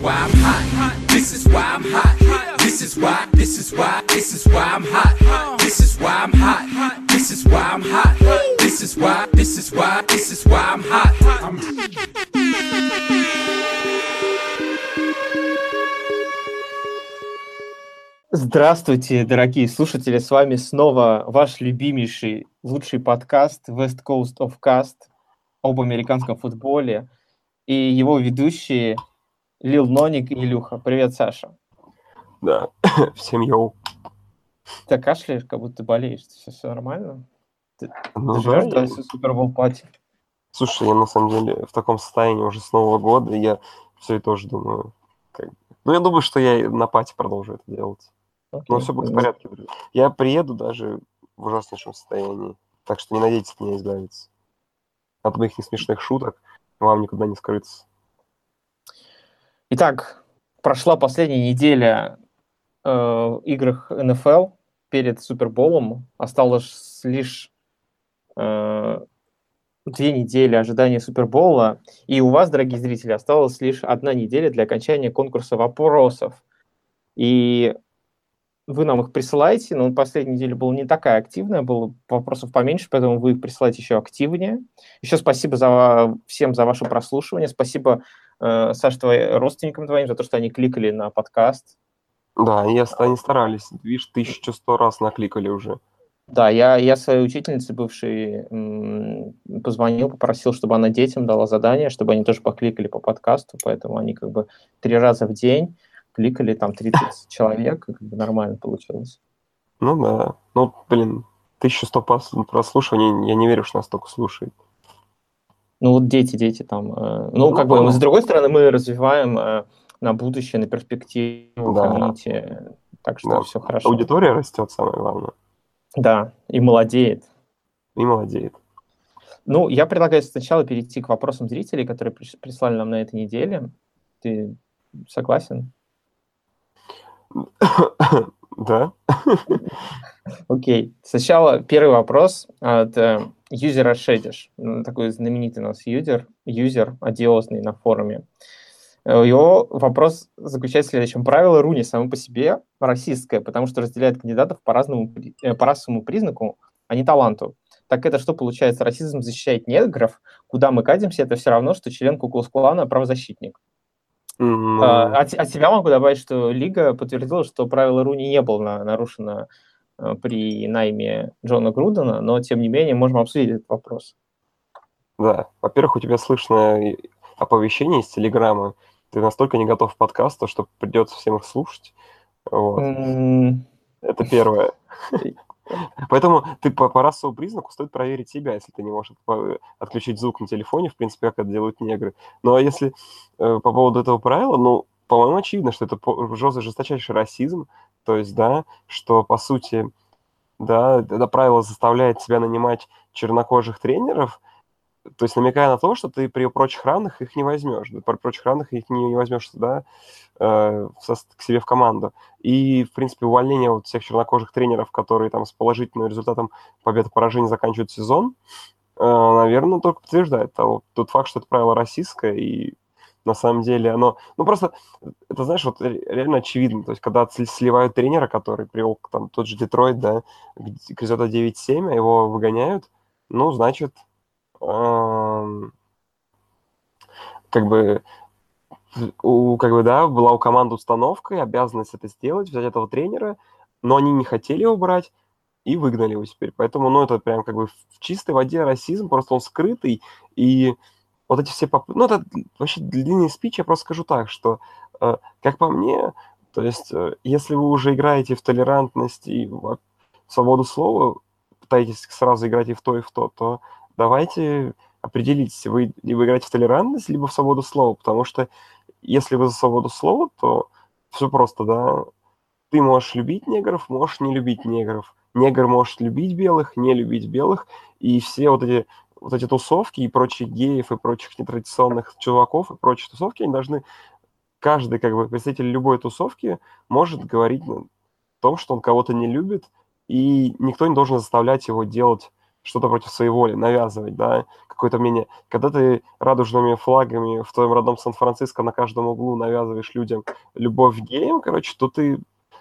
why I'm hot. This is why I'm hot. This is why, this is why, this is why I'm hot. This is why I'm hot. This is why I'm hot. This is why, this is why, this is why I'm hot. I'm Здравствуйте, дорогие слушатели, с вами снова ваш любимейший, лучший подкаст West Coast of Cast об американском футболе и его ведущие Лил Ноник и Илюха. Привет, Саша. Да, всем йоу. Ты кашляешь, как будто болеешь. Все, все нормально? Ты, Ну, ты живешь да, до Супербол пати? Слушай, я на самом деле в таком состоянии уже с Нового года, и я все и тоже думаю, как... Ну, я думаю, что я на пати продолжу это делать. Но все будет в порядке. Я приеду даже в ужаснейшем состоянии, так что не надейтесь от меня избавиться. От моих несмешных шуток вам никуда не скрыться. Итак, прошла последняя неделя э, в играх НФЛ перед Суперболом. Осталось лишь э, две недели ожидания Супербола. И у вас, дорогие зрители, осталась лишь одна неделя для окончания конкурса вопросов. И вы нам их присылаете, но последняя неделя была не такая активная, было вопросов поменьше, поэтому вы их присылаете еще активнее. Еще спасибо за, всем за ваше прослушивание. Спасибо, э, Саш, твоим родственникам твоим за то, что они кликали на подкаст. Да, и я, они старались. Видишь, 1100 раз накликали уже. Да, я, я своей учительнице бывшей позвонил, попросил, чтобы она детям дала задание, чтобы они тоже покликали по подкасту, поэтому они как бы три раза в день кликали, там 30 человек, и как бы нормально получилось. Ну да. Ну, блин, 1100 пос- прослушиваний, я не верю, что нас столько слушает. Ну вот дети, дети там. э, ну, Ну, как бы, с другой стороны, мы развиваем э, на будущее, на перспективу Да. комьюнити, так что Да. все хорошо. Аудитория растет, самое главное. Да, и молодеет. И молодеет. Ну, я предлагаю сначала перейти к вопросам зрителей, которые прислали нам на этой неделе. Ты согласен? Да? Окей. Сначала первый вопрос от э, юзера Шедиш. М, Такой знаменитый у нас юзер, юзер, одиозный на форуме. Э, Его вопрос заключается в следующем. Правило Руни само по себе расистское, потому что разделяет кандидатов по, разному, э, по расовому признаку, а не таланту. Так это что получается? Расизм защищает негров? Куда мы катимся? Это все равно, что член Куклус-клана правозащитник. М, А, От, от себя могу добавить, что Лига подтвердила, что правило Руни не было на- нарушено при найме Джона Грудена, но, тем не менее, можем обсудить этот вопрос. Да. Во-первых, у тебя слышно оповещение из Телеграма. Ты настолько не готов к подкасту, что придется всем их слушать. Вот. Это первое. Поэтому ты по, по расовому признаку стоит проверить себя, если ты не можешь отключить звук на телефоне, в принципе, как это делают негры. Ну, а если э, по поводу этого правила, ну, по-моему, очевидно, что это по- жесточайший расизм, то есть, да, что, по сути, да, это правило заставляет тебя нанимать чернокожих тренеров, то есть намекая на то, что ты при прочих равных их не возьмешь, да, при прочих равных их не, не возьмешь, да, э, в сос- к себе в команду. И, в принципе, увольнение вот всех чернокожих тренеров, которые там с положительным результатом победы-поражения заканчивают сезон, э, наверное, только подтверждает того, тот факт, что это правило российское, и на самом деле оно... Ну, просто, это, знаешь, вот ре- реально очевидно. То есть, когда сли- сливают тренера, который привел там тот же Детройт, да, к результату 9-7, а его выгоняют, ну, значит, как бы у, как бы, да, была у команды установка и обязанность это сделать, взять этого тренера, но они не хотели его брать и выгнали его теперь. Поэтому, ну, это прям как бы в чистой воде расизм, просто он скрытый, и вот эти все попытки... Ну, это вообще длинный спич, я просто скажу так, что, э, как по мне, то есть, э, если вы уже играете в толерантность и в свободу слова, пытаетесь сразу играть и в то, и в то, то давайте определитесь, вы либо играете в толерантность, либо в свободу слова, потому что если вы за свободу слова, то все просто, да, ты можешь любить негров, можешь не любить негров, негр может любить белых, не любить белых, и все вот эти вот эти тусовки и прочих геев, и прочих нетрадиционных чуваков, и прочие тусовки, они должны, каждый как бы представитель любой тусовки может говорить о том, что он кого-то не любит, и никто не должен заставлять его делать что-то против своей воли, навязывать, да, какое-то мнение. Когда ты радужными флагами в твоем родном Сан-Франциско на каждом углу навязываешь людям любовь к геям, короче, то ты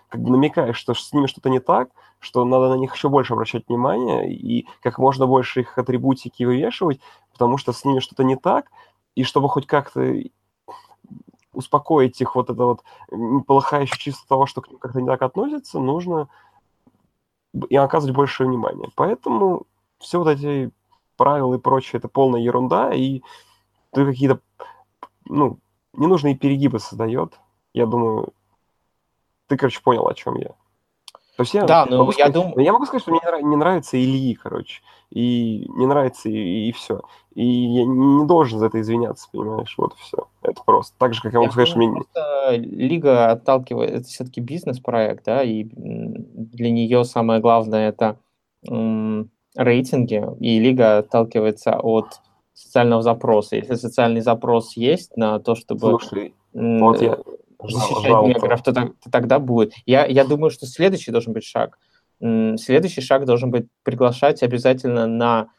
как бы намекаешь, что с ними что-то не так, что надо на них еще больше обращать внимание и как можно больше их атрибутики вывешивать, потому что с ними что-то не так, и чтобы хоть как-то успокоить их вот это вот полыхающее чувство того, что к ним как-то не так относятся, нужно и оказывать больше внимания. Поэтому все вот эти правила и прочее, это полная ерунда, и ты какие-то, ну, ненужные перегибы создает. Я думаю, ты, короче, понял, о чем я. То есть я, да, но я сказать, думаю... Я могу сказать, что мне не нравится Ильи, короче. И не нравится, и, и все. И я не должен за это извиняться, понимаешь? Вот и все. Это просто. Так же, как я могу сказать, что мне... Лига отталкивает... Это все-таки бизнес-проект, да, и для нее самое главное это рейтинги, и Лига отталкивается от социального запроса. Если социальный запрос есть на то, чтобы... Слушай, вот я защищать негров, то, то тогда будет. Я, я думаю, что следующий должен быть шаг. Следующий шаг должен быть приглашать обязательно на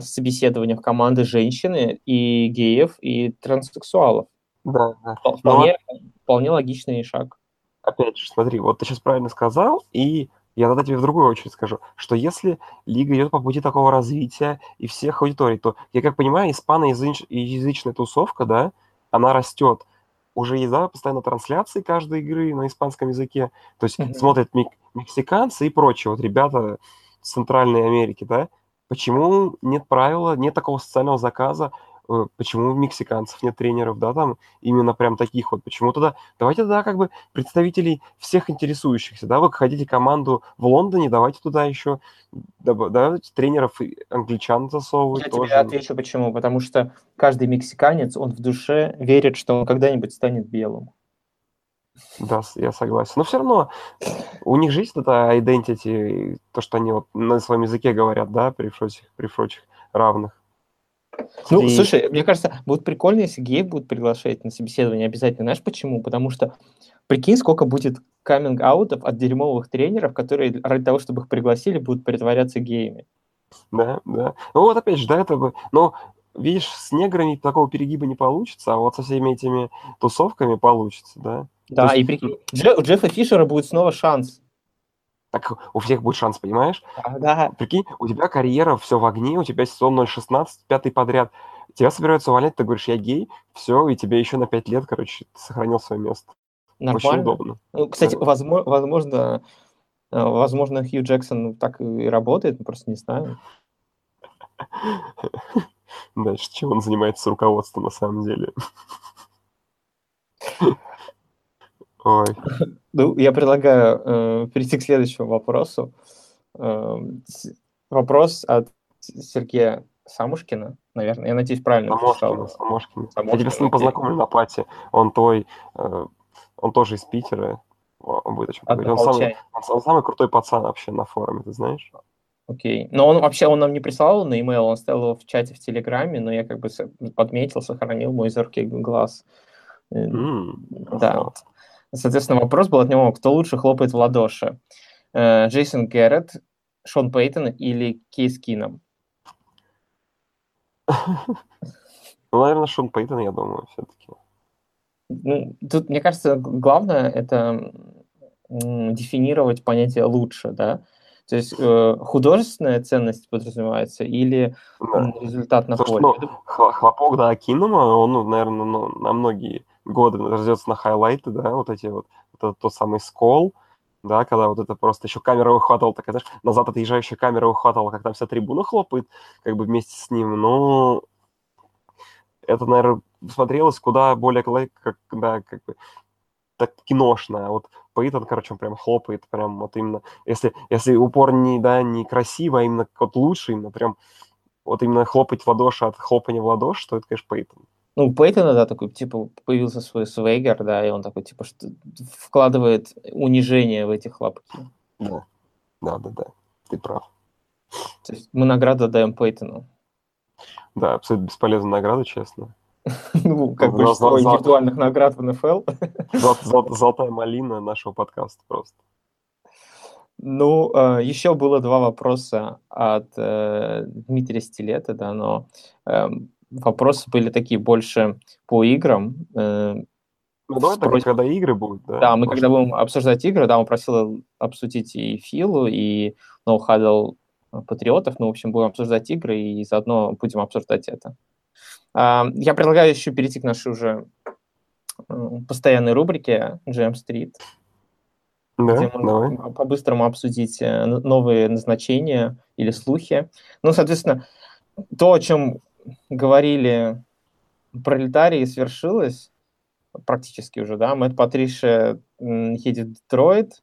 собеседование в команды женщины и геев, и транссексуалов. Да, да. Вполне, Но... вполне логичный шаг. Опять же, смотри, вот ты сейчас правильно сказал, и я тогда тебе в другую очередь скажу, что если лига идет по пути такого развития и всех аудиторий, то, я как понимаю, испаноязычная тусовка, да, она растет уже есть, да, постоянно трансляции каждой игры на испанском языке, то есть mm-hmm. смотрят мек- мексиканцы и прочие вот ребята Центральной Америки, да, почему нет правила, нет такого социального заказа почему у мексиканцев нет тренеров, да, там именно прям таких вот, почему тогда, давайте тогда как бы представителей всех интересующихся, да, вы хотите команду в Лондоне, давайте туда еще, давайте тренеров англичан засовывать Я тоже. тебе отвечу почему, потому что каждый мексиканец, он в душе верит, что он когда-нибудь станет белым. Да, я согласен. Но все равно у них же есть это identity, то, что они вот на своем языке говорят, да, при прочих, при прочих равных. Ну, и... слушай, мне кажется, будет прикольно, если геев будут приглашать на собеседование обязательно. Знаешь почему? Потому что прикинь, сколько будет каминг-аутов от дерьмовых тренеров, которые ради того, чтобы их пригласили, будут притворяться геями. Да, да. Ну вот опять же, да, это бы... Но видишь, с неграми такого перегиба не получится, а вот со всеми этими тусовками получится, да? Да, есть... и прикинь, у Джеффа Фишера будет снова шанс так у всех будет шанс, понимаешь? Да. Прикинь, у тебя карьера, все в огне, у тебя сезон 0.16, пятый подряд. Тебя собираются увольнять, ты говоришь, я гей, все, и тебе еще на пять лет, короче, сохранил свое место. Нормально. Очень удобно. Ну, кстати, да. возможно, возможно, э, возможно, Хью Джексон так и работает, просто не знаем. Да, чем он занимается руководством на самом деле. Ой. Ну, я предлагаю э, перейти к следующему вопросу. Э, вопрос от Сергея Самушкина, наверное. Я надеюсь, правильно Самошкина, Самошкина. Самошкина. Я тебя с ним познакомлю на пати. Он твой, э, он тоже из Питера. Он будет очень он самый, он, он самый крутой пацан вообще на форуме, ты знаешь? Окей. Но он вообще, он нам не прислал на e-mail, он ставил его в чате в Телеграме, но я как бы подметил, сохранил мой зоркий глаз. Mm, да. Соответственно, вопрос был от него, кто лучше хлопает в ладоши? Э, Джейсон Гэррет, Шон Пейтон или Кейс Кином? Ну, наверное, Шон Пейтон, я думаю, все-таки. Ну, тут, мне кажется, главное это дефинировать понятие лучше, да? То есть э, художественная ценность подразумевается или да. результат на Слушай, поле? Ну, хлопок, да, Кинома, он, ну, наверное, ну, на многие годы раздается на хайлайты, да, вот эти вот, это тот самый скол, да, когда вот это просто еще камера выхватывала, такая, знаешь, назад отъезжающая камера выхватывала, как там вся трибуна хлопает, как бы вместе с ним, но это, наверное, смотрелось куда более, как, да, как бы, так киношно, а вот Пейтон, короче, он прям хлопает, прям вот именно, если, если упор не, да, не красиво, а именно вот лучше, именно прям, вот именно хлопать в ладоши от хлопания в ладоши, то это, конечно, Пейтон. Ну, у Пейтона, да, такой, типа, появился свой свейгер, да, и он такой, типа, что вкладывает унижение в эти хлопки. Да, да, да, да, ты прав. То есть мы награду даем Пейтону. Да, абсолютно бесполезная награда, честно. Ну, как большинство индивидуальных наград в НФЛ. Золотая малина нашего подкаста просто. Ну, э, еще было два вопроса от э, Дмитрия Стилета, да, но э, вопросы были такие больше по играм. Э, ну, давай так, просьбой- когда игры будут, да? Да, мы может, когда будем обсуждать игры, да, он просил обсудить и Филу, и No Huddle Патриотов. Мы, в общем, будем обсуждать игры и заодно будем обсуждать это. А, Я предлагаю еще перейти к нашей уже э, постоянной рубрике GM Street, Да, где мы давай. по-быстрому обсудить э, новые назначения или слухи. Ну, соответственно, то, о чем говорили пролетарии, свершилось практически уже, да. Мэтт Патриша едет в Детройт,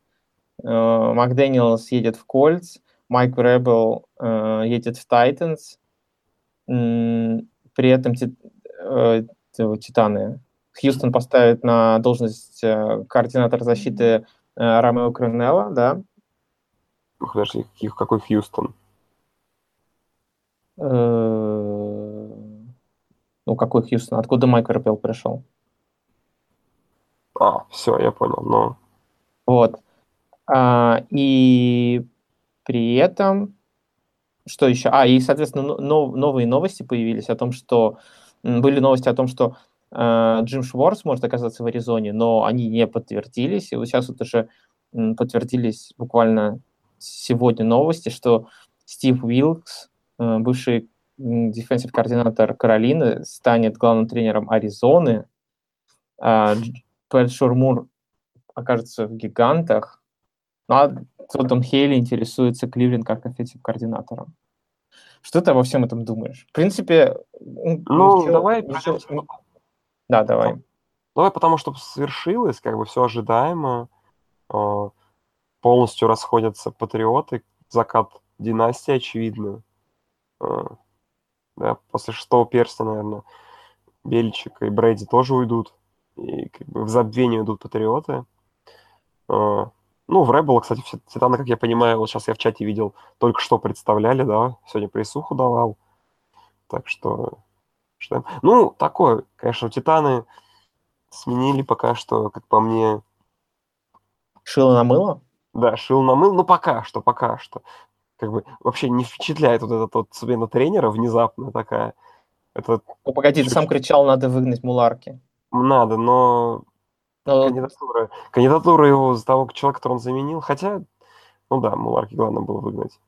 э, Макдэниелс едет в Colts, Майк Врейбел э, едет в Titans. При этом э, Титаны Хьюстон поставит на должность координатора защиты Ромео Кренелла, да. Подожди, какой- Хьюстон? Э, Ну, какой Хьюстон? Откуда Майк Рэббл пришел? А, все, я понял. Ну, Вот. А, и при этом, что еще? А, и, соответственно, но- нов- новые новости появились о том, что были новости о том, что э, Джим Шварц может оказаться в Аризоне, но они не подтвердились. И вот сейчас вот уже подтвердились буквально сегодня новости, что Стив Уилкс, э, бывший defensive координатор Каролины, станет главным тренером Аризоны. А, Пэт Шурмур окажется в гигантах. Ну, а Тоддом Хейли интересуется Кливленд как offensive координатором. Что ты обо всем этом думаешь? В принципе, ну ничего- давай ничего- Да, давай. Давай потому, что свершилось, как бы все ожидаемо. э, Полностью расходятся патриоты. Закат династии, очевидно. Да, после шестого перста, наверное, Бельчик и Брэди тоже уйдут. И как бы в забвение уйдут патриоты. Э, Ну, в Рэббл, кстати, все Титаны, как я понимаю, вот сейчас я в чате видел, только что представляли, да, сегодня присуху давал. Так что... что- Ну, такое, конечно, Титаны сменили пока что, как по мне, Шило на мыло? да, шил на мыл, ну пока что, пока что. Как бы вообще не впечатляет вот эта вот смена тренера внезапно такая. Это Ну, погоди, ты сам кричал, надо выгнать Муларки. надо, но Ну, кандидатура, кандидатура его за того человека, которого он заменил, хотя, ну да, Муларки главное было выгнать.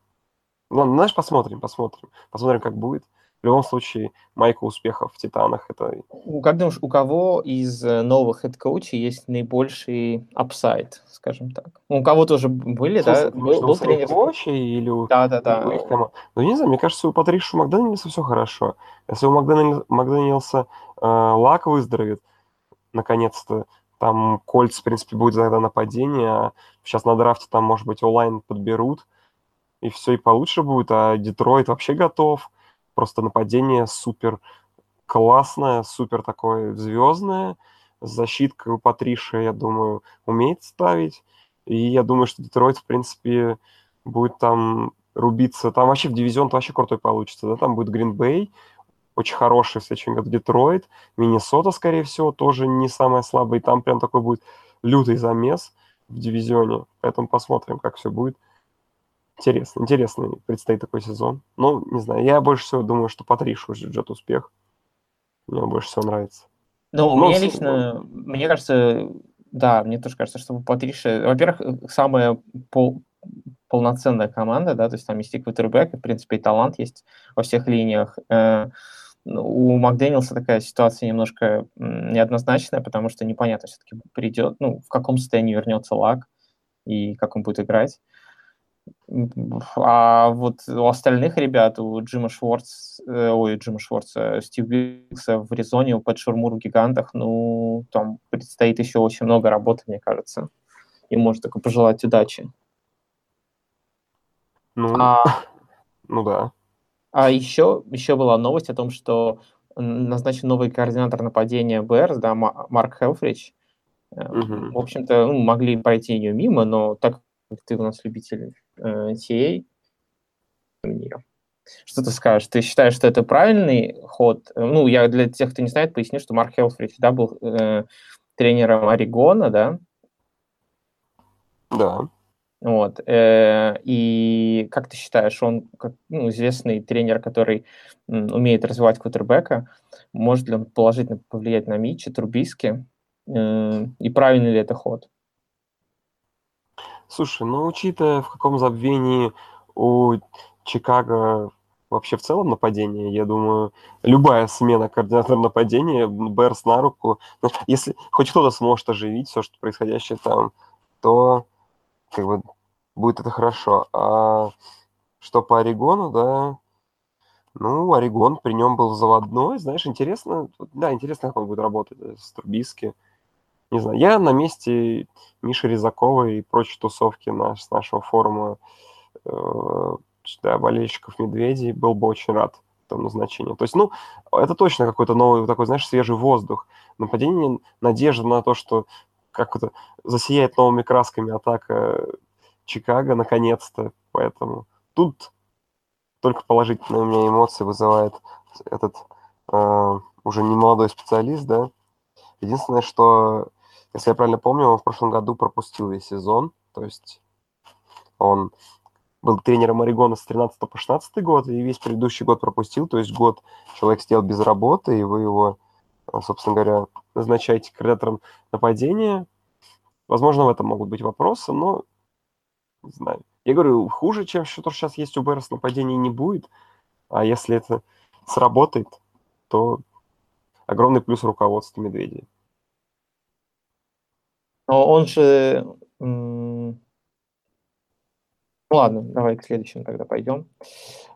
Ладно, знаешь, посмотрим, посмотрим. Посмотрим, как будет. В любом случае, Майку успехов в Титанах. Это как думаешь, у кого из э, новых head coach ей есть наибольший upside, скажем так? У кого тоже были, да? Был, был тренер. или у Да, да, да. у их команд? Ну, не знаю, мне кажется, у Патришу Макдэниелса все хорошо. Если у Макдэниел- Макдэниелса э, Лак выздоровеет, наконец-то, там Colts, в принципе, будет тогда нападение, а сейчас на драфте там, может быть, онлайн подберут, и все и получше будет, а Детройт вообще готов. Просто нападение супер классное, супер такое звездное. Защитка Патриша, я думаю, умеет ставить. И я думаю, что Детройт, в принципе, будет там рубиться. Там вообще в дивизион вообще крутой получится. Да? Там будет Гринбей, очень хороший в следующем году Детройт. Миннесота, скорее всего, тоже не самая слабая. И там прям такой будет лютый замес в дивизионе. Поэтому посмотрим, как все будет. Интересно, интересный предстоит такой сезон. Ну, не знаю, я больше всего думаю, что Патришу ждет успех. Мне больше всего нравится. Ну, Ну, мне лично, мне кажется, да, мне тоже кажется, что Патриша, во-первых, самая пол- полноценная команда, да, то есть там есть и квотербек, и, в принципе, и талант есть во всех линиях. Э, ну, У Макдэниелса такая ситуация немножко неоднозначная, потому что непонятно все-таки придет, ну, в каком состоянии вернется Лак и как он будет играть. А вот у остальных ребят, у Джима Шварц, э, ой, Джима Шварца, Стив Уилкса в Аризоне, у Пэт Шурмур в Гигантах, ну, там предстоит еще очень много работы, мне кажется. И можно только пожелать удачи. Ну, А, ну да. а еще, еще была новость о том, что назначен новый координатор нападения Берс, да, Ма- Марк Хелфрич. Э, Мгм. В общем-то, ну, могли пройти ее мимо, но так как ты у нас любитель э, TA, неё. что ты скажешь? Ты считаешь, что это правильный ход? Э, Ну, я для тех, кто не знает, поясню, что Марк Хелфрич, да, был э, тренером Орегона, да, Да. Вот. Э, и как ты считаешь, он как ну, известный тренер, который умеет развивать квотербека, может ли он положительно повлиять на Митча, Трубиски? Э, и правильный ли это ход? Слушай, ну, учитывая, в каком забвении у Чикаго вообще в целом нападение, я думаю, любая смена координатора нападения, Берс на руку, если хоть кто-то сможет оживить все, что происходящее там, то как бы будет это хорошо. А что по Орегону, да, ну, Орегон при нем был заводной, знаешь, интересно, да, интересно, как он будет работать э, с Трубиски. Не знаю, я на месте Миши Резакова и прочей тусовки наш, нашего форума э, да, болельщиков Медведей был бы очень рад этому назначению. То есть, ну, это точно какой-то новый такой, знаешь, свежий воздух. Нападение, надежда на то, что как это засияет новыми красками атака Чикаго наконец-то. Поэтому тут только положительные у меня эмоции вызывает этот э, уже не молодой специалист, да. Единственное, что, если я правильно помню, он в прошлом году пропустил весь сезон. То есть он был тренером Орегона с 13 по 16 год, и весь предыдущий год пропустил. То есть год человек сидел без работы, и вы его, э, собственно говоря, назначаете координатором нападения. Возможно, в этом могут быть вопросы, но не знаю. Я говорю, хуже, чем что сейчас есть у Берс нападений не будет. А если это сработает, то огромный плюс руководства Медведей. Но он же... Ладно, давай к следующему тогда пойдем.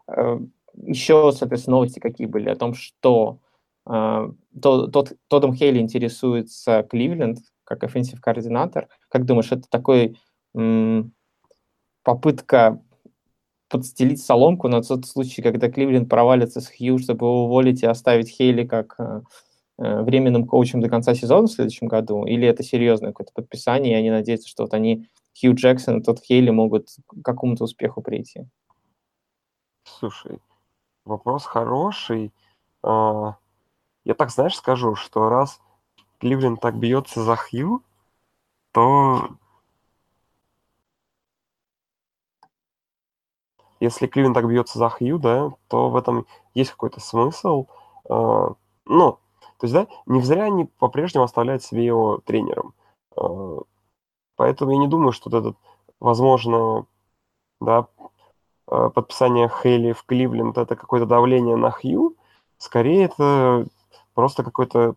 Э, Еще, соответственно, новости какие были о том, что э, Тодд, Тоддом Хейли интересуется Кливленд как offensive координатор. Как думаешь, это такой попытка подстелить соломку на тот случай, когда Кливленд провалится с Хью, чтобы его уволить и оставить Хейли как э, временным коучем до конца сезона в следующем году? Или это серьезное какое-то подписание, и они надеются, что вот они, Хью Джексон и Тодд Хейли могут к какому-то успеху прийти? Слушай, вопрос хороший. А, я так, знаешь, скажу, что раз Кливленд так бьется за Хью, то если Кливен так бьется за Хью, да, то в этом есть какой-то смысл. А, ну, то есть, да, не зря они по-прежнему оставляют себе его тренером. А, поэтому я не думаю, что вот этот, возможно, да, а, подписание Хейли в Кливленд это какое-то давление на Хью. Скорее, это просто какое-то,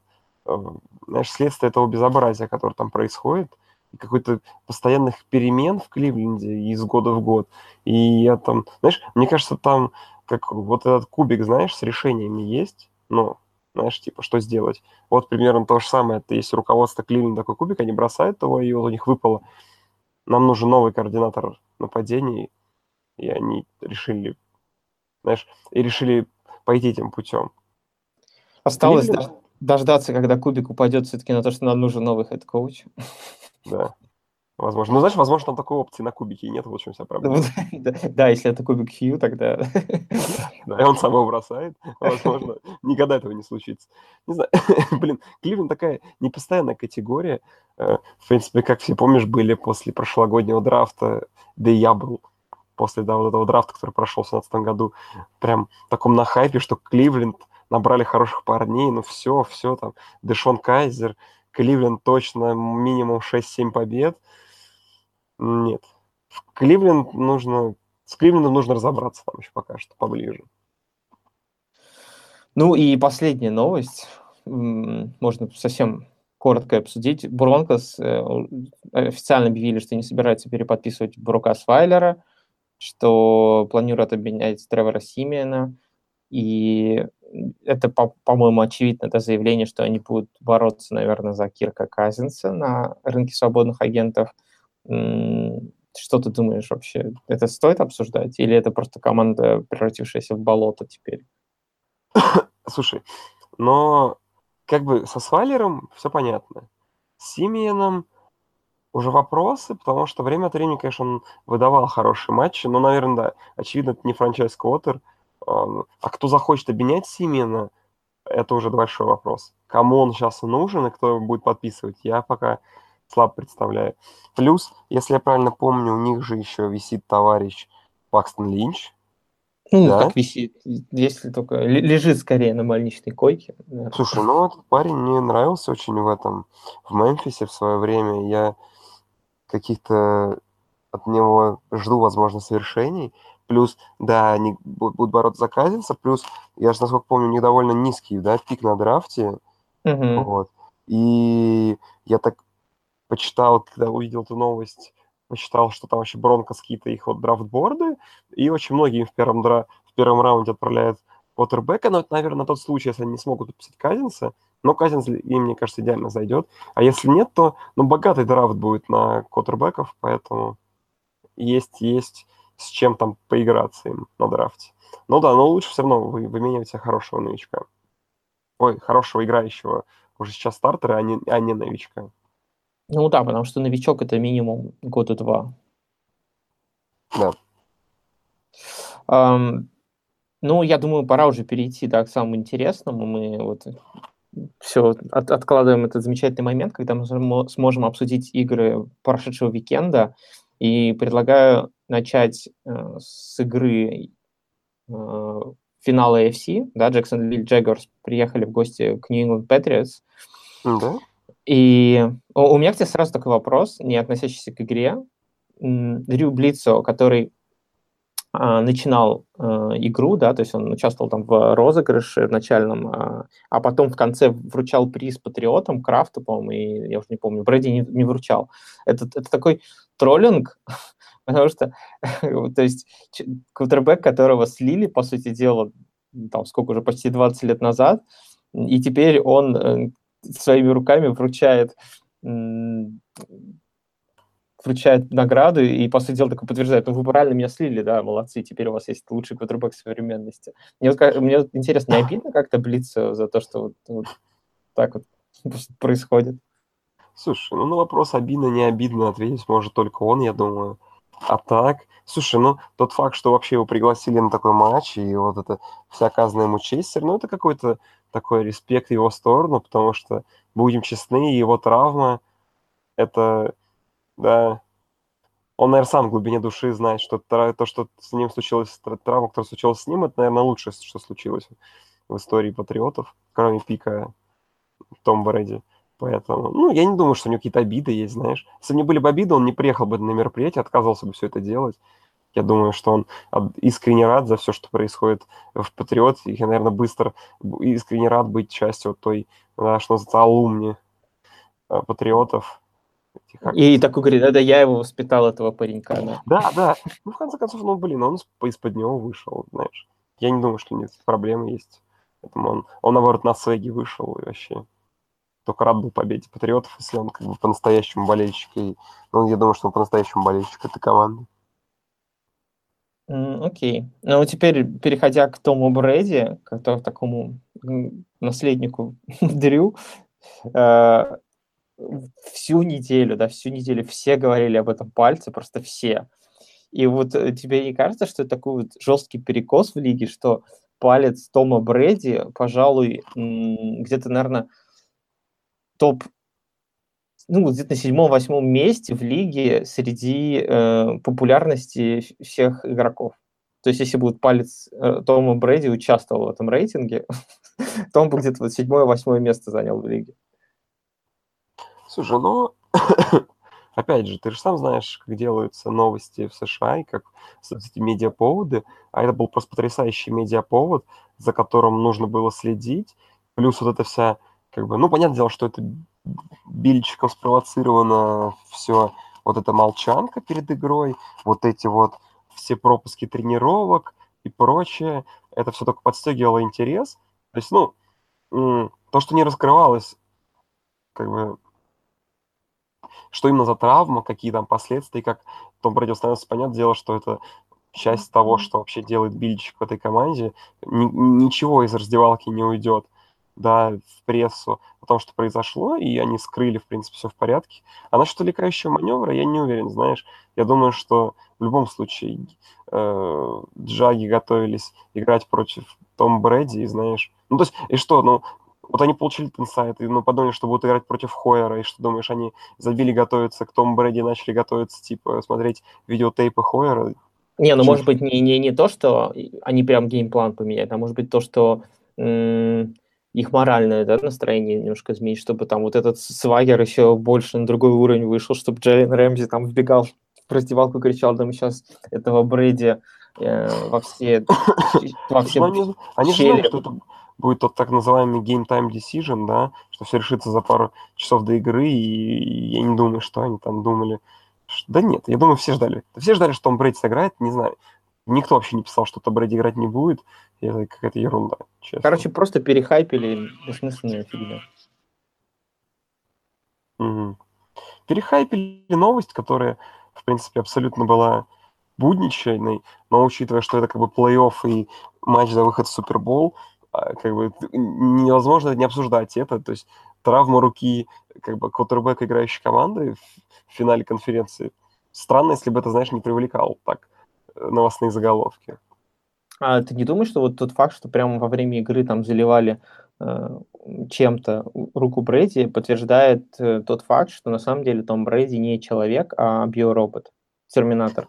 знаешь, следствие этого безобразия, которое там происходит какой-то постоянных перемен в Кливленде из года в год. И я там, знаешь, мне кажется, там как вот этот кубик, знаешь, с решениями есть, но знаешь, типа, что сделать. Вот примерно то же самое, это есть руководство Кливленда такой кубик, они бросают его, и вот у них выпало. Нам нужен новый координатор нападений, и они решили, знаешь, и решили пойти этим путем. Осталось Кливленд... дождаться, когда кубик упадет все-таки на то, что нам нужен новый head coach. Да. Возможно. Ну, знаешь, возможно, там такой опции на кубике нет, вот в чем вся проблема. да, если это кубик Хью, тогда... да, и он сам его бросает. Возможно, никогда этого не случится. Не знаю, блин, Кливленд такая непостоянная категория. Э, в принципе, как все помнишь, были после прошлогоднего драфта, да и я был после да, вот этого драфта, который прошел в 2017 году, прям таком на хайпе, что Кливленд набрали хороших парней, ну все, все там, Дэшон Кайзер, Кливленд точно минимум 6-7 побед. Нет. В Кливленд нужно... С Кливлендом нужно разобраться там еще пока что поближе. Ну и последняя новость. Можно совсем коротко обсудить. Бронкос э, официально объявили, что не собираются переподписывать Брука Свайлера, что планируют обменять Тревора Симиана. И это, по-моему, очевидно, это заявление, что они будут бороться, наверное, за Кирка Казинса на рынке свободных агентов. Что ты думаешь вообще? Это стоит обсуждать? Или это просто команда, превратившаяся в болото теперь? Слушай, но как бы со Свайлером все понятно. С Симианом уже вопросы, потому что время от времени, конечно, он выдавал хорошие матчи, но, наверное, да, очевидно, это не франчайз-квотер, а кто захочет обменять Симена, это уже большой вопрос. Кому он сейчас нужен и кто будет подписывать, я пока слабо представляю. Плюс, если я правильно помню, у них же еще висит товарищ Пакстон Линч. Ну, да? как висит, если только лежит скорее на больничной койке. Наверное. Слушай, ну этот парень мне нравился очень в этом, в Мемфисе в свое время. Я каких-то от него жду, возможно, совершений. Плюс, да, они будут бороться за Казинса. Плюс, я же, насколько помню, у них довольно низкий, да, пик на драфте. Угу. Вот. И я так почитал, когда увидел эту новость, почитал, что там вообще Бронкос какие-то их вот драфтборды, и очень многие в первом, дра... в первом раунде отправляют Поттербека, но это, наверное, на тот случай, если они не смогут подписать Казинса, но Казинс им, мне кажется, идеально зайдет. А если нет, то ну, богатый драфт будет на квотербеков, поэтому есть, есть с чем там поиграться им на драфте. Ну да, но лучше все равно вы вымениваете хорошего новичка. Ой, хорошего играющего уже сейчас стартера, а не, а не новичка. Ну да, потому что новичок это минимум года два. Да. Um, ну, я думаю, пора уже перейти да, к самому интересному. Мы вот все от, откладываем этот замечательный момент, когда мы сможем обсудить игры прошедшего викенда. И предлагаю начать э, с игры э, финала AFC. Да, Jacksonville Jaguars приехали в гости к New England Patriots. Да. И у меня к тебе сразу такой вопрос, не относящийся к игре. Дрю Блицо, который а, начинал а, игру, да, то есть он участвовал там в розыгрыше начальном, а, а потом в конце вручал приз патриотам, Крафту, по-моему, и я уже не помню, Брэди не, не вручал. Это, это такой троллинг, потому что, то есть, квотербек, которого слили, по сути дела, там, сколько уже, почти 20 лет назад, и теперь он э, своими руками вручает вручает награду и, по сути дела, такой подтверждает, ну, вы правильно меня слили, да, молодцы, теперь у вас есть лучший квотербек современности. Мне, вот, мне вот интересно, не обидно как-то блиться за то, что вот, вот так вот происходит? Слушай, ну на вопрос обидно, не обидно ответить может только он, я думаю. А так, слушай, ну тот факт, что вообще его пригласили на такой матч, и вот это вся оказанная ему честь, ну это какой-то такой респект в его сторону, потому что, будем честны, его травма, это, да, он, наверное, сам в глубине души знает, что то, что с ним случилось, травма, которая случилась с ним, это, наверное, лучшее, что случилось в истории патриотов, кроме пика Том Брэди. Поэтому, ну, я не думаю, что у него какие-то обиды есть, знаешь. Если бы не были бы обиды, он не приехал бы на мероприятие, отказывался бы все это делать. Я думаю, что он искренне рад за все, что происходит в Патриот. И я, наверное, быстро искренне рад быть частью той, да, что называется, алумни э, Патриотов. И такой говорит, да, да, я его воспитал, этого паренька. Да, да. да. Ну, в конце концов, ну, блин, он из-под него вышел, знаешь. Я не думаю, что нет проблемы есть. Поэтому он, он, наоборот, на свеге вышел и вообще только рад был победе Патриотов, если он как бы по-настоящему болельщик. И, ну, я думаю, что он по-настоящему болельщик этой команды. Окей. Ну, теперь, переходя к Тому Брэди, к такому наследнику Дрю, э, всю неделю, да, всю неделю все говорили об этом пальце, просто все. И вот э, тебе не кажется, что это такой вот жесткий перекос в лиге, что палец Тома Брэди, пожалуй, где-то, наверное, топ ну, где-то на седьмом-восьмом месте в лиге среди э, популярности всех игроков. То есть, если будет палец э, Тома Брэди участвовал в этом рейтинге, то он бы где-то вот седьмое-восьмое место занял в лиге. Слушай, ну, опять же, ты же сам знаешь, как делаются новости в США и как эти медиаповоды, а это был просто потрясающий медиаповод, за которым нужно было следить, плюс вот эта вся, как бы, ну, понятное дело, что это Бильчиком спровоцировано все, вот эта молчанка перед игрой, вот эти вот все пропуски тренировок и прочее, это все только подстегивало интерес. То есть, ну, то, что не раскрывалось, как бы, что именно за травма, какие там последствия, как Том Брэди становится понятное дело, что это часть того, что вообще делает Бильчик в этой команде. Ни, ничего из раздевалки не уйдет да, в прессу о том, что произошло, и они скрыли, в принципе, все в порядке. А насчет отвлекающего маневра я не уверен, знаешь. Я думаю, что в любом случае э, Джаги готовились играть против Том Брэди, и знаешь... Ну, то есть, и что, ну, вот они получили инсайт, и ну, подумали, что будут играть против Хойера, и что, думаешь, они забили готовиться к Тому Брэди, начали готовиться, типа, смотреть видеотейпы Хойера? Не, ну, может быть, не, не, не то, что они прям геймплан поменяют, а может быть то, что м- их моральное да, настроение немножко изменить, чтобы там вот этот свагер еще больше на другой уровень вышел, чтобы Джейлен Рэмзи там вбегал в раздевалку и кричал, да мы сейчас этого Брэди э, во все... Во все они, они же знали, что это будет тот так называемый game time decision, да, что все решится за пару часов до игры, и я не думаю, что они там думали. Да нет, я думаю, все ждали. Все ждали, что он Брэди сыграет, не знаю. Никто вообще не писал, что то Брэди играть не будет. И это какая-то ерунда, честно. Короче, просто перехайпили бессмысленная фигня. Угу. Перехайпили новость, которая, в принципе, абсолютно была будничной, но учитывая, что это как бы плей-офф и матч за выход в Супербол, а, как бы невозможно не обсуждать это. То есть травма руки как бы квотербека играющей команды в финале конференции. Странно, если бы это, знаешь, не привлекал так новостные заголовки. А ты не думаешь, что вот тот факт, что прямо во время игры там заливали э, чем-то руку Брэди, подтверждает э, тот факт, что на самом деле Том Брэди не человек, а биоробот, терминатор.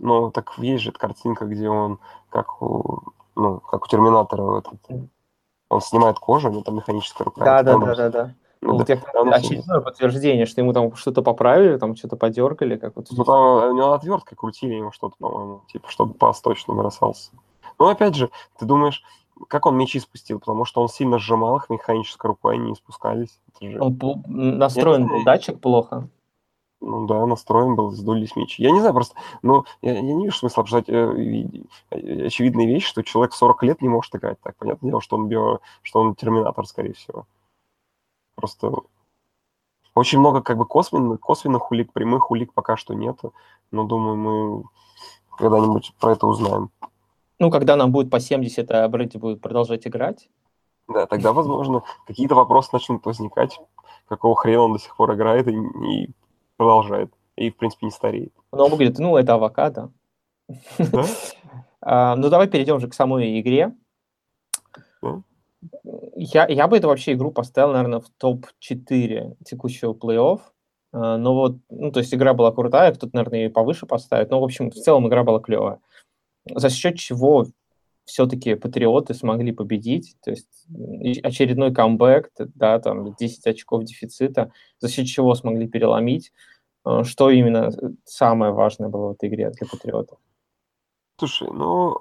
Ну, так есть же картинка, где он, как у, ну, как у терминатора, этот, он снимает кожу, у него там механическая рука. Да, да, да, да, да. Ну, да, очередное подтверждение, что ему там что-то поправили, там что-то подергали, как вот. Ну, там у него отверткой крутили ему что-то, по-моему, типа, чтобы пас точно бросался. Но опять же, ты думаешь, как он мячи спустил? Потому что он сильно сжимал их механической рукой, они не спускались. Же... Он настроен был датчик плохо. Ну да, настроен был, сдулись мячи. Я не знаю, просто, ну, я, я не вижу смысла обсуждать э, э, очевидные вещи, что человек 40 лет не может играть. Так, понятное дело, что он био, что он терминатор, скорее всего. Просто очень много как бы косвенных, косвенных улик, прямых улик пока что нету. Но думаю, мы когда-нибудь про это узнаем. Ну, когда нам будет по 70, а Брэди будет продолжать играть. Да, тогда, возможно, какие-то вопросы начнут возникать, какого хрена он до сих пор играет и, и продолжает, и, в принципе, не стареет. Но он говорит, ну, это авокадо. Да? а, ну, давай перейдем же к самой игре. Я, я бы эту вообще игру поставил, наверное, в топ-4 текущего плей-офф. А, но вот, ну, то есть игра была крутая, кто-то, наверное, ее повыше поставит. Но, в общем, в целом игра была клевая за счет чего все-таки патриоты смогли победить, то есть очередной камбэк, да, там 10 очков дефицита, за счет чего смогли переломить, э, что именно самое важное было в этой игре для патриотов? Слушай, ну,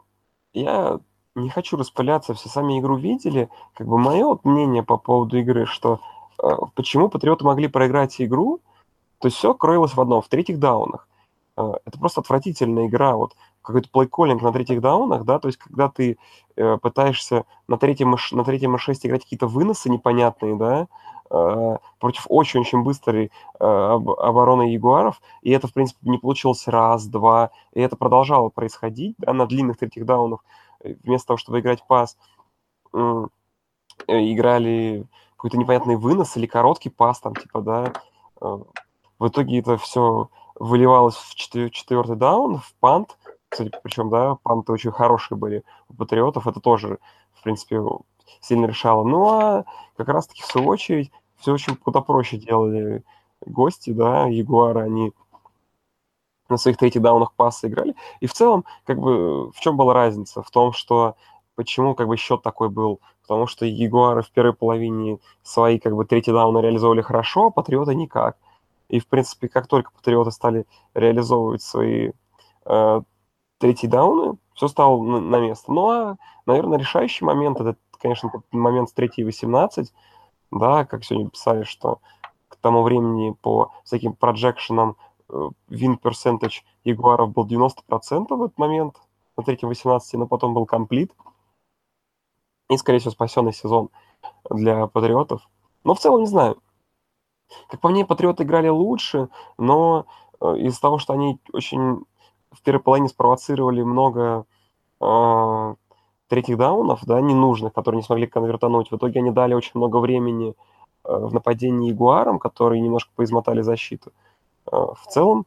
я не хочу распыляться, все сами игру видели, как бы мое вот мнение по поводу игры, что э, почему патриоты могли проиграть игру, то все кроилось в одном, в третьих даунах. Э, это просто отвратительная игра. Вот какой-то плейколлинг на третьих даунах, да, то есть когда ты э, пытаешься на третьем, на третьем и 6 играть какие-то выносы непонятные, да, э, против очень-очень быстрой э, обороны ягуаров, и это, в принципе, не получилось раз, два, и это продолжало происходить, да, на длинных третьих даунах, вместо того, чтобы играть пас, э, играли какой-то непонятный вынос или короткий пас, там, типа, да, э, в итоге это все выливалось в четвертый даун, в пант, кстати, причем, да, панты очень хорошие были у патриотов, это тоже, в принципе, сильно решало. Ну, а как раз-таки, в свою очередь, все очень куда проще делали гости, да, Ягуары, они на своих третьих даунах пасы играли. И в целом, как бы, в чем была разница? В том, что почему как бы счет такой был? Потому что Ягуары в первой половине свои как бы третий дауны реализовали хорошо, а Патриоты никак. И, в принципе, как только Патриоты стали реализовывать свои э, третий дауны, все стало на, на место. Ну, а, наверное, решающий момент, это, конечно, момент с третьей 18, да, как сегодня писали, что к тому времени по всяким проджекшенам win percentage Ягуаров был 90% в этот момент, на третьем 18, но потом был комплит. И, скорее всего, спасенный сезон для патриотов. Но в целом не знаю. Как по мне, патриоты играли лучше, но э, из-за того, что они очень в первой половине спровоцировали много э, третьих даунов, да, ненужных, которые не смогли конвертануть. В итоге они дали очень много времени э, в нападении Ягуарам, которые немножко поизмотали защиту. В целом,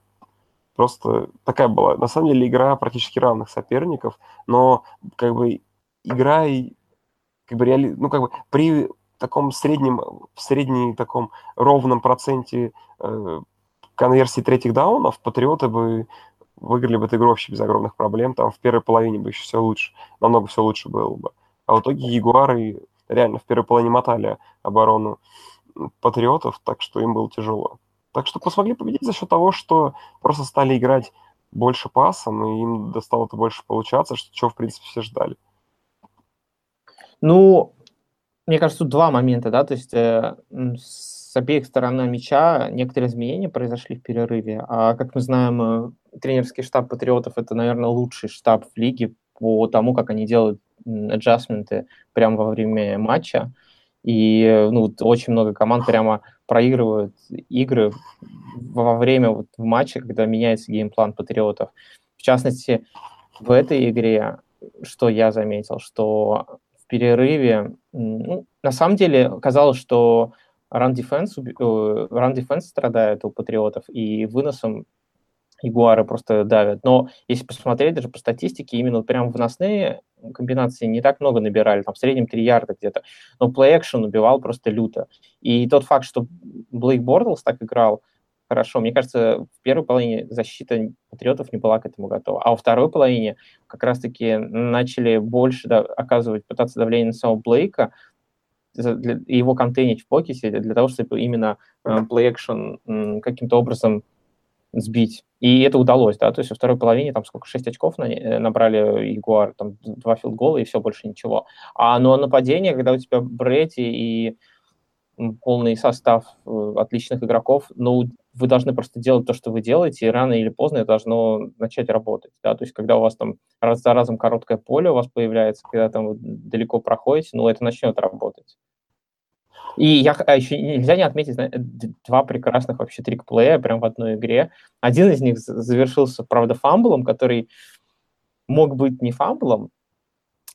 просто такая была, на самом деле, игра практически равных соперников, но как бы игра и как бы реали... ну как бы при таком среднем, в среднем таком ровном проценте э, конверсии третьих даунов Патриоты бы выиграли бы эту игру вообще без огромных проблем. Там в первой половине бы еще все лучше, намного все лучше было бы. А в итоге Ягуары реально в первой половине мотали оборону Патриотов, так что им было тяжело. Так что смогли победить за счет того, что просто стали играть больше пасом, и им достало это больше получаться, что, чего, в принципе, все ждали. Ну, мне кажется, тут два момента, да, то есть э, с обеих сторон мяча некоторые изменения произошли в перерыве, а как мы знаем, э, тренерский штаб Патриотов это, наверное, лучший штаб в лиге по тому, как они делают аджастменты прямо во время матча, и ну, очень много команд прямо проигрывают игры во время вот, в матче, когда меняется геймплан Патриотов. В частности, в этой игре, что я заметил, что в перерыве, ну, на самом деле казалось, что э, run defense страдает у Патриотов, и выносом Ягуары просто давят. Но если посмотреть даже по статистике, именно вот прям выносные комбинации не так много набирали, там в среднем 3 ярда где-то. Но action убивал просто люто. И тот факт, что Блейк Бордлс так играл хорошо, мне кажется, в первой половине защита Патриотов не была к этому готова. А во второй половине как раз-таки начали больше да, оказывать, пытаться давление на самого Блейка, для, его контейнить в покете для того, чтобы именно э, action каким-то образом сбить. И это удалось, да, то есть во второй половине там сколько, 6 очков на, э, набрали Ягуар, там два филдгола и все, больше ничего. А но нападение, когда у тебя Бретти и полный состав э, отличных игроков, ну, вы должны просто делать то, что вы делаете, и рано или поздно это должно начать работать, да, то есть когда у вас там раз за разом короткое поле у вас появляется, когда там вы далеко проходите, ну, это начнет работать. И я а еще нельзя не отметить два прекрасных вообще трикплея прям в одной игре. Один из них завершился, правда, фамблом, который мог быть не фамблом,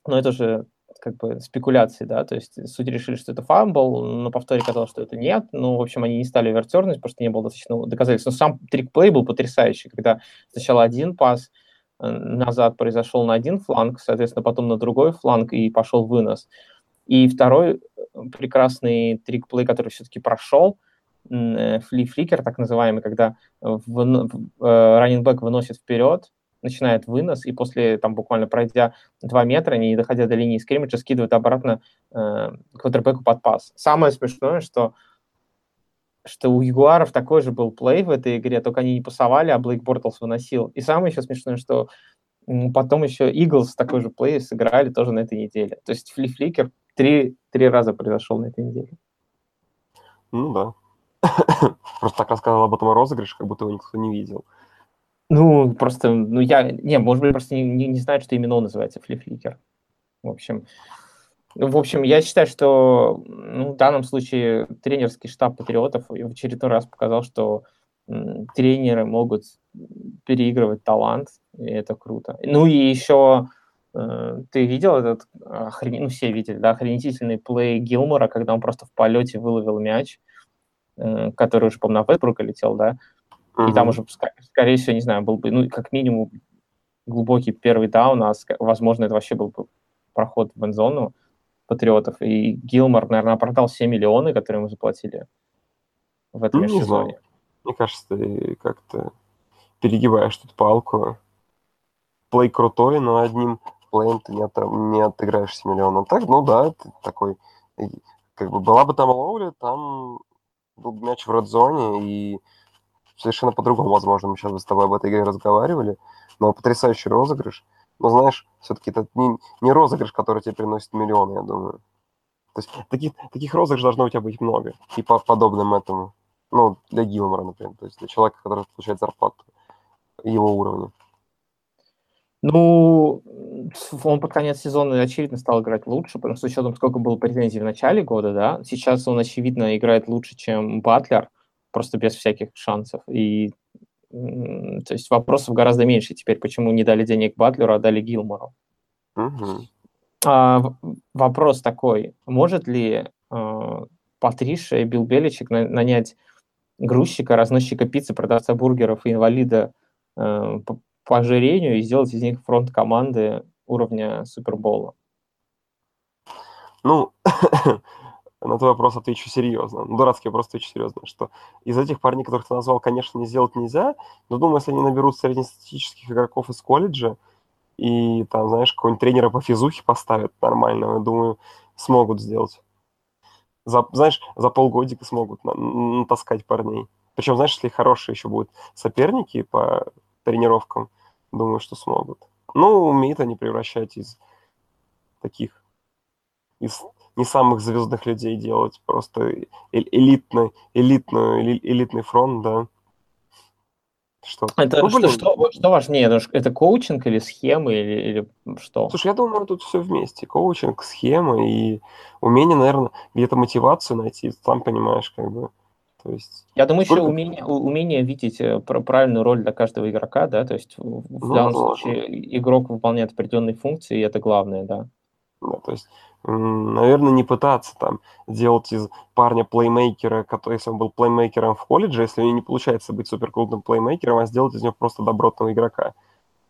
но это же как бы спекуляции, да, то есть судьи решили, что это fumble, на повторе казалось, что это нет, ну, в общем, они не стали overturn уть, потому что не было достаточно доказательств. Но сам trick play был потрясающий, когда сначала один пас э, назад произошел на один фланг, соответственно, потом на другой фланг и пошел вынос. И второй э, прекрасный trick play, который все-таки прошел, flea flicker, так называемый, когда running выносит вперед, начинает вынос, и после, там, буквально пройдя 2 метра, не доходя до линии скриммиджа, скидывает обратно э, квотербеку под пас. Самое смешное, что что у Ягуаров такой же был плей в этой игре, только они не пасовали, а Блейк Бортлс выносил. И самое еще смешное, что потом еще Иглс такой же плей сыграли тоже на этой неделе. То есть фли-фликер три, три раза произошел на этой неделе. Ну да. Просто так рассказывал об этом розыгрыше, как будто его никто не видел. Ну, просто, ну я, не, может быть, просто не, не, не знаю, что именно он называется, флифликер. В общем, в общем, я считаю, что ну, в данном случае тренерский штаб Патриотов в очередной раз показал, что тренеры могут переигрывать талант, и это круто. Ну и еще ты видел этот, охрен... ну все видели, да, охренительный плей Гилмора, когда он просто в полете выловил мяч, э, который уже, по-моему, на Вестбрука летел, да, и там уже, скорее всего, не знаю, был бы, ну, как минимум, глубокий первый даун, а, возможно, это вообще был бы проход в энзону Патриотов. И Гилмор, наверное, оправдал все миллионы, которые ему заплатили в этом ну, сезоне. Мне кажется, ты как-то перегибаешь тут палку. Плей крутой, но одним плеем ты не, от, не отыграешь 7 миллионов. Так, ну да, ты такой... Как бы была бы там лоули, там был бы мяч в редзоне, и совершенно по-другому, возможно, мы сейчас бы с тобой об этой игре разговаривали, но потрясающий розыгрыш. Но знаешь, все-таки это не, не розыгрыш, который тебе приносит миллионы, я думаю. То есть таких, таких розыгрышей должно у тебя быть много, и по подобным этому. Ну, для Гилмора, например, то есть для человека, который получает зарплату его уровня. Ну, он под конец сезона, очевидно, стал играть лучше, потому что с учетом, сколько было претензий в начале года, да, сейчас он, очевидно, играет лучше, чем Батлер – просто без всяких шансов. И то есть вопросов гораздо меньше теперь, почему не дали денег Батлеру, а дали Гилмору. Угу. А, вопрос такой, может ли а, Патриша и Билл Беличек на, нанять грузчика, разносчика пиццы, продавца бургеров и инвалида а, по, ожирению и сделать из них фронт команды уровня Супербола? Ну, на твой вопрос отвечу серьезно. Ну, дурацкий вопрос отвечу серьезно, что из этих парней, которых ты назвал, конечно, не сделать нельзя, но думаю, если они наберут среднестатистических игроков из колледжа и там, знаешь, какого-нибудь тренера по физухе поставят нормального, думаю, смогут сделать. За, знаешь, за полгодика смогут натаскать парней. Причем, знаешь, если хорошие еще будут соперники по тренировкам, думаю, что смогут. Ну, умеют они превращать из таких, из не самых звездных людей делать, просто элитный, элитный, элитный фронт, да. Что? Это ну, что, что, что важнее? Это коучинг или схемы или, или что? Слушай, я думаю, тут все вместе. Коучинг, схема и умение, наверное, где-то мотивацию найти, сам понимаешь, как бы. То есть, я думаю, сколько... еще умение, умение видеть э, правильную роль для каждого игрока, да, то есть в ну, данном случае игрок выполняет определенные функции, и это главное, да. Да, то есть наверное, не пытаться там делать из парня плеймейкера, который, если он был плеймейкером в колледже, если у него не получается быть суперкрутым плеймейкером, а сделать из него просто добротного игрока.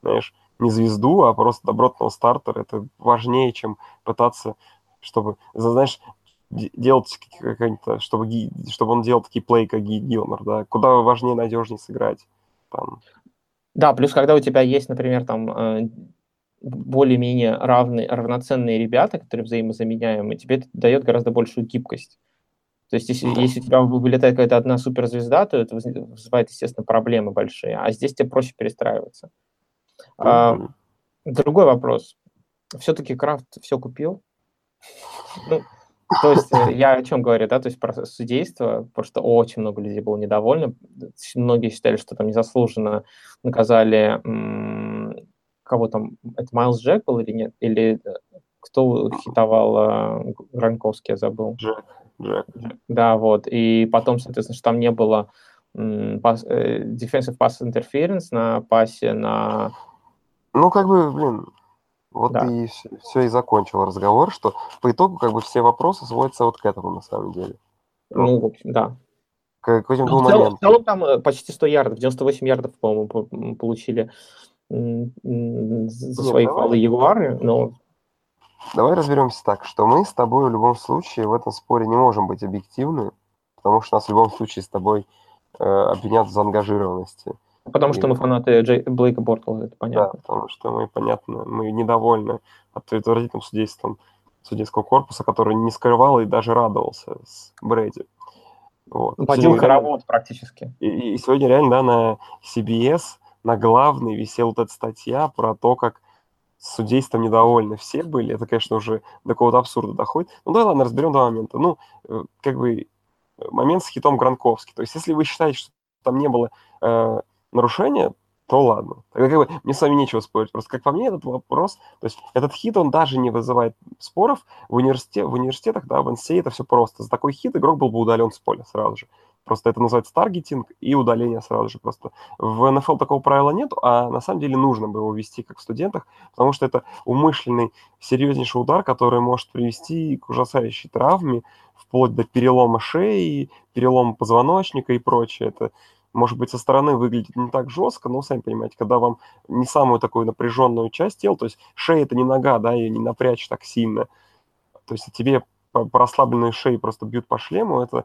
Знаешь, не звезду, а просто добротного стартера. Это важнее, чем пытаться, чтобы, знаешь, делать какой-то, чтобы, чтобы он делал такие плей, как Ги Гилмор, да, куда важнее, надежнее сыграть. Там. Да, плюс когда у тебя есть, например, там э, более-менее равные, равноценные ребята, которые взаимозаменяемые, тебе это дает гораздо большую гибкость. То есть, если, да. если у тебя вылетает какая-то одна суперзвезда, то это вызывает, естественно, проблемы большие, а здесь тебе проще перестраиваться. Mm-hmm. А, другой вопрос. Все-таки Крафт все купил? Ну, то есть э, я о чем говорю, да, то есть про судейство, просто очень много людей было недовольны, многие считали, что там незаслуженно наказали кого там, это Майлз Джек был или нет? Или э, кто хитовал э, Гранковский, я забыл. Джек, Джек. Да, вот. И потом, соответственно, что там не было э, defensive pass interference на пасе на... Ну, как бы, блин, вот да. и все, и закончил разговор, что по итогу как бы все вопросы сводятся вот к этому на самом деле. Ну, в общем, да. К, к этим ну, в, целом, в целом там э, почти 100 ярдов, 98 ярдов, по-моему, получили за свои фалы Ягуары, но... Давай разберемся так, что мы с тобой в любом случае в этом споре не можем быть объективны, потому что нас в любом случае с тобой э, обвинят в заангажированности. Потому что мы фанаты Джей... Блейка Бортла, это понятно. Да, потому что мы, понятно, мы недовольны отвратительным судейством судейского корпуса, который не скрывал и даже радовался с Брэди. Вот. Водил хоровод практически. И, и сегодня реально, да, на CBS на главной висела вот эта статья про то, как с судейством недовольны все были. Это, конечно, уже до какого-то абсурда доходит. Ну да, ладно, разберем два момента. Ну, э, как бы момент с хитом Гранковский. То есть, если вы считаете, что там не было э, нарушения, то ладно. Тогда как бы мне с вами нечего спорить. Просто как по мне этот вопрос, то есть этот хит, он даже не вызывает споров. В, университет, в университетах, да, в NCAA это все просто. За такой хит игрок был бы удален с поля сразу же. Просто это называется таргетинг и удаление сразу же просто. В НФЛ такого правила нет, а на самом деле нужно бы его ввести как в студентах, потому что это умышленный, серьезнейший удар, который может привести к ужасающей травме, вплоть до перелома шеи, перелома позвоночника и прочее. Это может быть, со стороны выглядит не так жестко, но, сами понимаете, когда вам не самую такую напряженную часть тела, то есть шея – это не нога, да, ее не напрячь так сильно, то есть тебе по, расслабленной шее просто бьют по шлему, это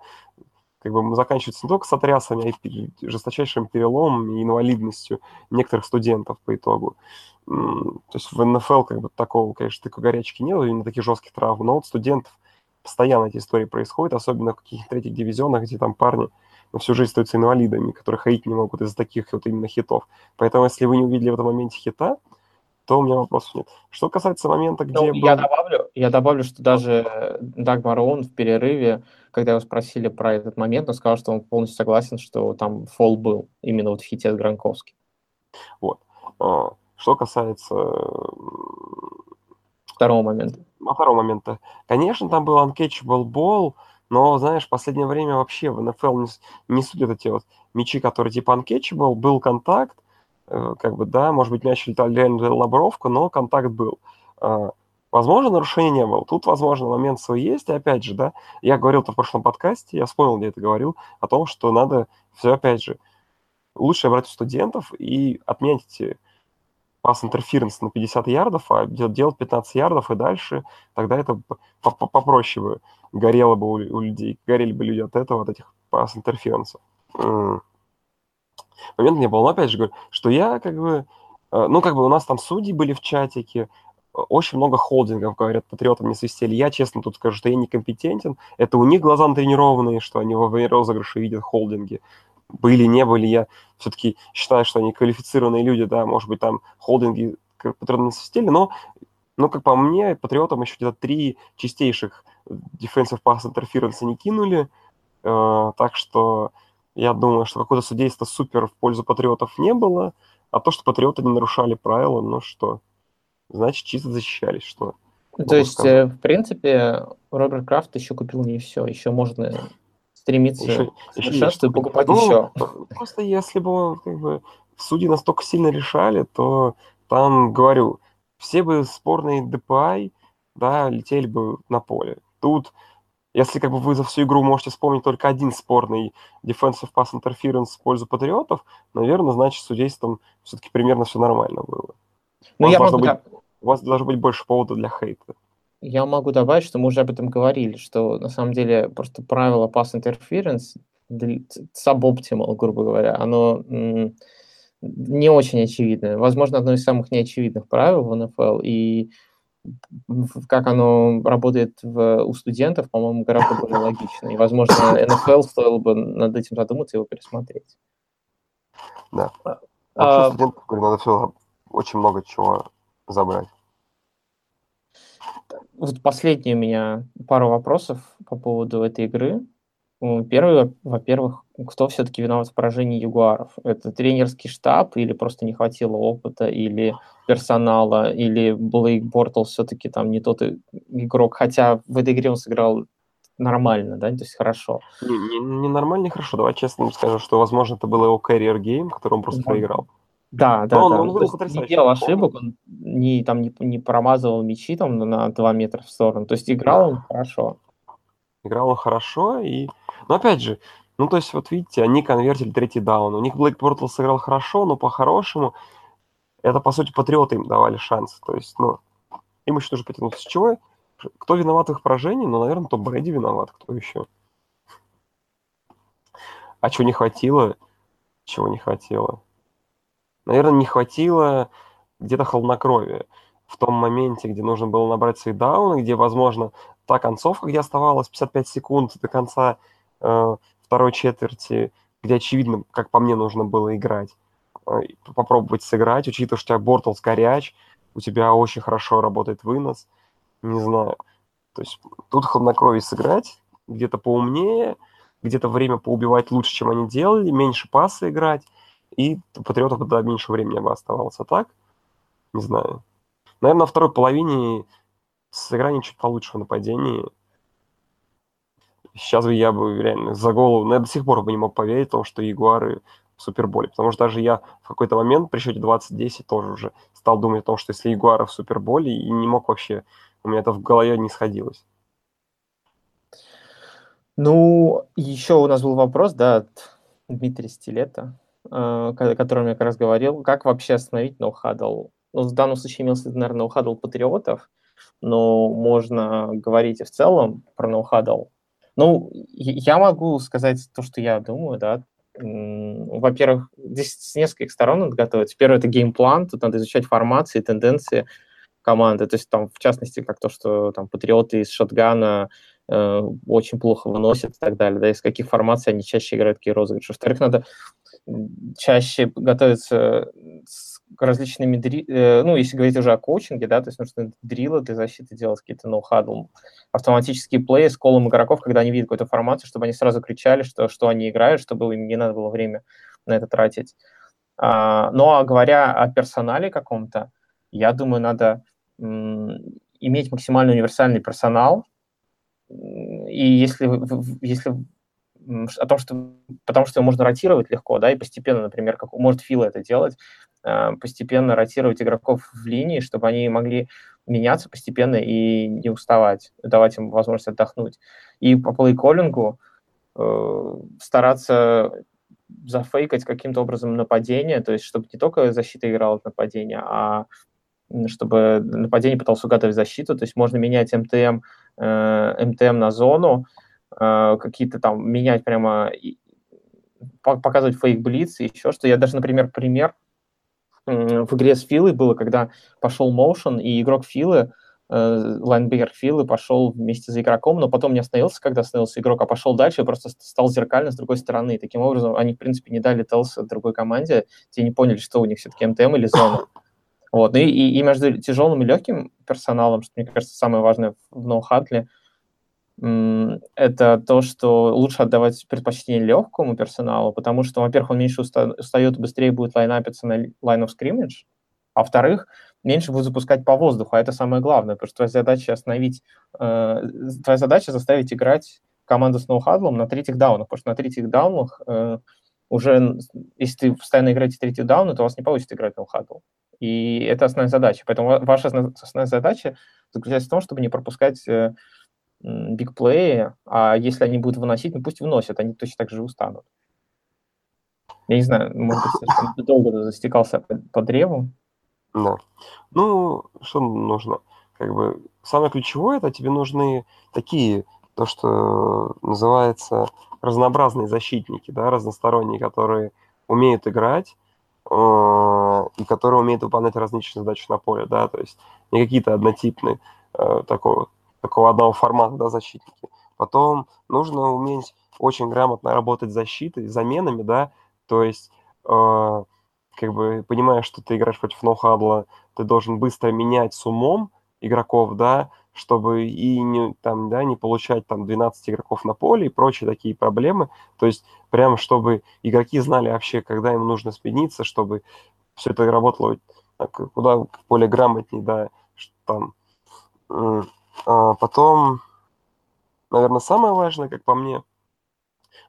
как бы заканчивается не только сотрясами, а и жесточайшим переломом и инвалидностью некоторых студентов по итогу. То есть в НФЛ как бы такого, конечно, такой горячки нет, именно таких жестких травм, но вот студентов постоянно эти истории происходят, особенно в каких-то третьих дивизионах, где там парни – на всю жизнь остаются инвалидами, которые ходить не могут из-за таких вот именно хитов. Поэтому, если вы не увидели в этом моменте хита, то у меня вопросов нет. Что касается момента, где... Ну, был... я, добавлю, я добавлю, что даже Даг Марон в перерыве, когда его спросили про этот момент, он сказал, что он полностью согласен, что там фол был именно вот в хите с Гранковски. Вот. А, что касается... Второго момента. Второго момента. Конечно, там был uncatchable ball, но, знаешь, в последнее время вообще в НФЛ не, не судят эти вот мячи, которые типа uncatchable, был контакт, э, как бы, да, может быть, мяч летал реально лабровка, но контакт был. Э, возможно, нарушения не было. Тут, возможно, момент свой есть. И опять же, да, я говорил-то в прошлом подкасте, я вспомнил, где это говорил, о том, что надо все, опять же, лучше брать у студентов и отменять эти пас интерференс на 50 ярдов, а делать 15 ярдов и дальше, тогда это попроще бы горело бы у, людей, горели бы люди от этого, от этих пас-интерференсов. Момент не был. Но опять же говорю, что я как бы... Э, ну, как бы у нас там судьи были в чатике, очень много холдингов, говорят, патриотам не свистели. Я честно тут скажу, что я некомпетентен. Это у них глаза натренированные, что они во время розыгрыша видят холдинги. Были, не были, я все-таки считаю, что они квалифицированные люди, да, может быть, там холдинги патриотам не свистели, но, ну, как по мне, патриотам еще где-то три чистейших defensive pass interference не кинули, э, так что я думаю, что какое-то судейство супер в пользу патриотов не было, а то, что патриоты не нарушали правила, ну что, значит, чисто защищались, что. То есть, сказать. в принципе, Роберт Крафт еще купил не все, еще можно стремиться еще, к совершенству и покупать ну, еще. Просто если бы как бы, судьи настолько сильно решали, то там, говорю, все бы спорные DPI, да, летели бы на поле. Тут, если как бы вы за всю игру можете вспомнить только один спорный defensive pass interference в пользу патриотов, наверное, значит, с судейством все-таки примерно все нормально было. Ну, я могу... быть, у вас должно быть больше повода для хейта. Я могу добавить, что мы уже об этом говорили, что на самом деле просто правило pass interference suboptimal, грубо говоря, оно не очень очевидное. Возможно, одно из самых неочевидных правил в НФЛ, и как оно работает в, у студентов, по-моему, гораздо более логично. И, возможно, НФЛ стоило бы над этим задуматься и его пересмотреть. Да. А, Вообще, а, студентов, говорю, надо все очень много чего забрать. Вот последний у меня пару вопросов по поводу этой игры. Первый, во-первых, кто все-таки виноват в поражении Ягуаров? Это тренерский штаб или просто не хватило опыта, или персонала, или Блейк Бортлс все-таки там не тот игрок, хотя в этой игре он сыграл нормально, да, то есть хорошо. Не, не, не нормально, не хорошо. Давай честно скажем, что, возможно, это был его carrier game, который он просто да. проиграл. Да, да, он, да. Он, он есть не делал ошибок, он не, там, не, не промазывал мячи там на 2 метра в сторону. То есть играл да. он хорошо. Играл он хорошо, и... Но опять же, ну, то есть, вот видите, они конвертили третий даун. У них Блейк Портл сыграл хорошо, но по-хорошему это, по сути, патриоты им давали шанс. То есть, ну, им еще тоже потянуться. С чего? Кто виноват в их поражении? Ну, наверное, то Брэди виноват. Кто еще? А чего не хватило? Чего не хватило? наверное, не хватило где-то холоднокровия в том моменте, где нужно было набрать свои дауны, где, возможно, та концовка, где оставалось 55 секунд до конца э, второй четверти, где, очевидно, как по мне, нужно было играть, э, попробовать сыграть, учитывая, что у тебя Бортлс горяч, у тебя очень хорошо работает вынос, не знаю. То есть тут хладнокровие сыграть, где-то поумнее, где-то время поубивать лучше, чем они делали, меньше пасы играть, и у Патриотов тогда меньше времени бы оставалось. А так, не знаю. Наверное, на второй половине сыграние чуть получше в нападении. Сейчас бы я бы реально за голову, но я до сих пор бы не мог поверить в том, что Ягуары в Суперболе. Потому что даже я в какой-то момент при счете 20-10 тоже уже стал думать о том, что если Ягуары в Суперболе, и не мог вообще, у меня это в голове не сходилось. Ну, еще у нас был вопрос, да, от Дмитрия Стилета. Э, о котором я как раз говорил, как вообще остановить no-huddle. Ну, в данном случае имелся, наверное, no-huddle патриотов, но можно говорить и в целом про no-huddle. Ну, я могу сказать то, что я думаю, да. Во-первых, здесь с нескольких сторон надо готовить. Первое – это game plan, тут надо изучать формации, тенденции команды. То есть там, в частности, как то, что там патриоты из шотгана э, очень плохо выносят и так далее, да, из каких формаций они чаще играют какие розыгрыши. Во-вторых, надо чаще готовиться с различными. Э, ну, если говорить уже о коучинге, да, то есть нужно дрилы для защиты делать, какие-то ноу-хадл, автоматические плей с колом игроков, когда они видят какую-то формацию, чтобы они сразу кричали, что, что они играют, чтобы им не надо было время на это тратить. А, ну, а говоря о персонале каком-то, я думаю, надо иметь максимально универсальный персонал, и если, если о том, что потому что его можно ротировать легко, да, и постепенно, например, как может Фил это делать, э, постепенно ротировать игроков в линии, чтобы они могли меняться постепенно и не уставать, давать им возможность отдохнуть. И по плейколлингу э, стараться зафейкать каким-то образом нападение, то есть чтобы не только защита играла от нападения, а чтобы нападение пытался угадывать защиту, то есть можно менять МТМ, э, МТМ на зону, какие-то там менять прямо, показывать фейк-блиц еще что. Я даже, например, пример в игре с Филой было, когда пошел моушен, и игрок Филы, э, лайнбекер Филы пошел вместе за игроком, но потом не остановился, когда остановился игрок, а пошел дальше и просто стал зеркально с другой стороны. Таким образом они, в принципе, не дали Телс другой команде, те не поняли, что у них все-таки МТМ или зона. Вот. Ну и, и, и между тяжелым и легким персоналом, что, мне кажется, самое важное в ноу-хадле, это то, что лучше отдавать предпочтение легкому персоналу, потому что, во-первых, он меньше устает, быстрее будет лайнапиться на line of scrimmage, а во-вторых, меньше будет запускать по воздуху, а это самое главное, потому что твоя задача остановить, э, твоя задача заставить играть команду с ноу-хадлом на третьих даунах, потому что на третьих даунах э, уже, если ты постоянно играете третий дауны, то у вас не получится играть ноу-хадл. И это основная задача. Поэтому ваша основная задача заключается в том, чтобы не пропускать э, бигплеи, а если они будут выносить, ну пусть выносят, они точно так же устанут. Я не знаю, может быть, долго застекался по, по древу. Да. Ну, что нужно? Как бы самое ключевое, это тебе нужны такие, то, что называется разнообразные защитники, да, разносторонние, которые умеют играть, э, и которые умеют выполнять различные задачи на поле, да, то есть не какие-то однотипные э, такого, такого одного формата, да, защитники. Потом нужно уметь очень грамотно работать защитой, заменами, да, то есть э, как бы понимая, что ты играешь против ноу-хадла, ты должен быстро менять с умом игроков, да, чтобы и не, там, да, не получать там 12 игроков на поле и прочие такие проблемы. То есть прямо чтобы игроки знали вообще, когда им нужно спиниться, чтобы все это работало так, куда более грамотнее, да, там. А потом, наверное, самое важное, как по мне,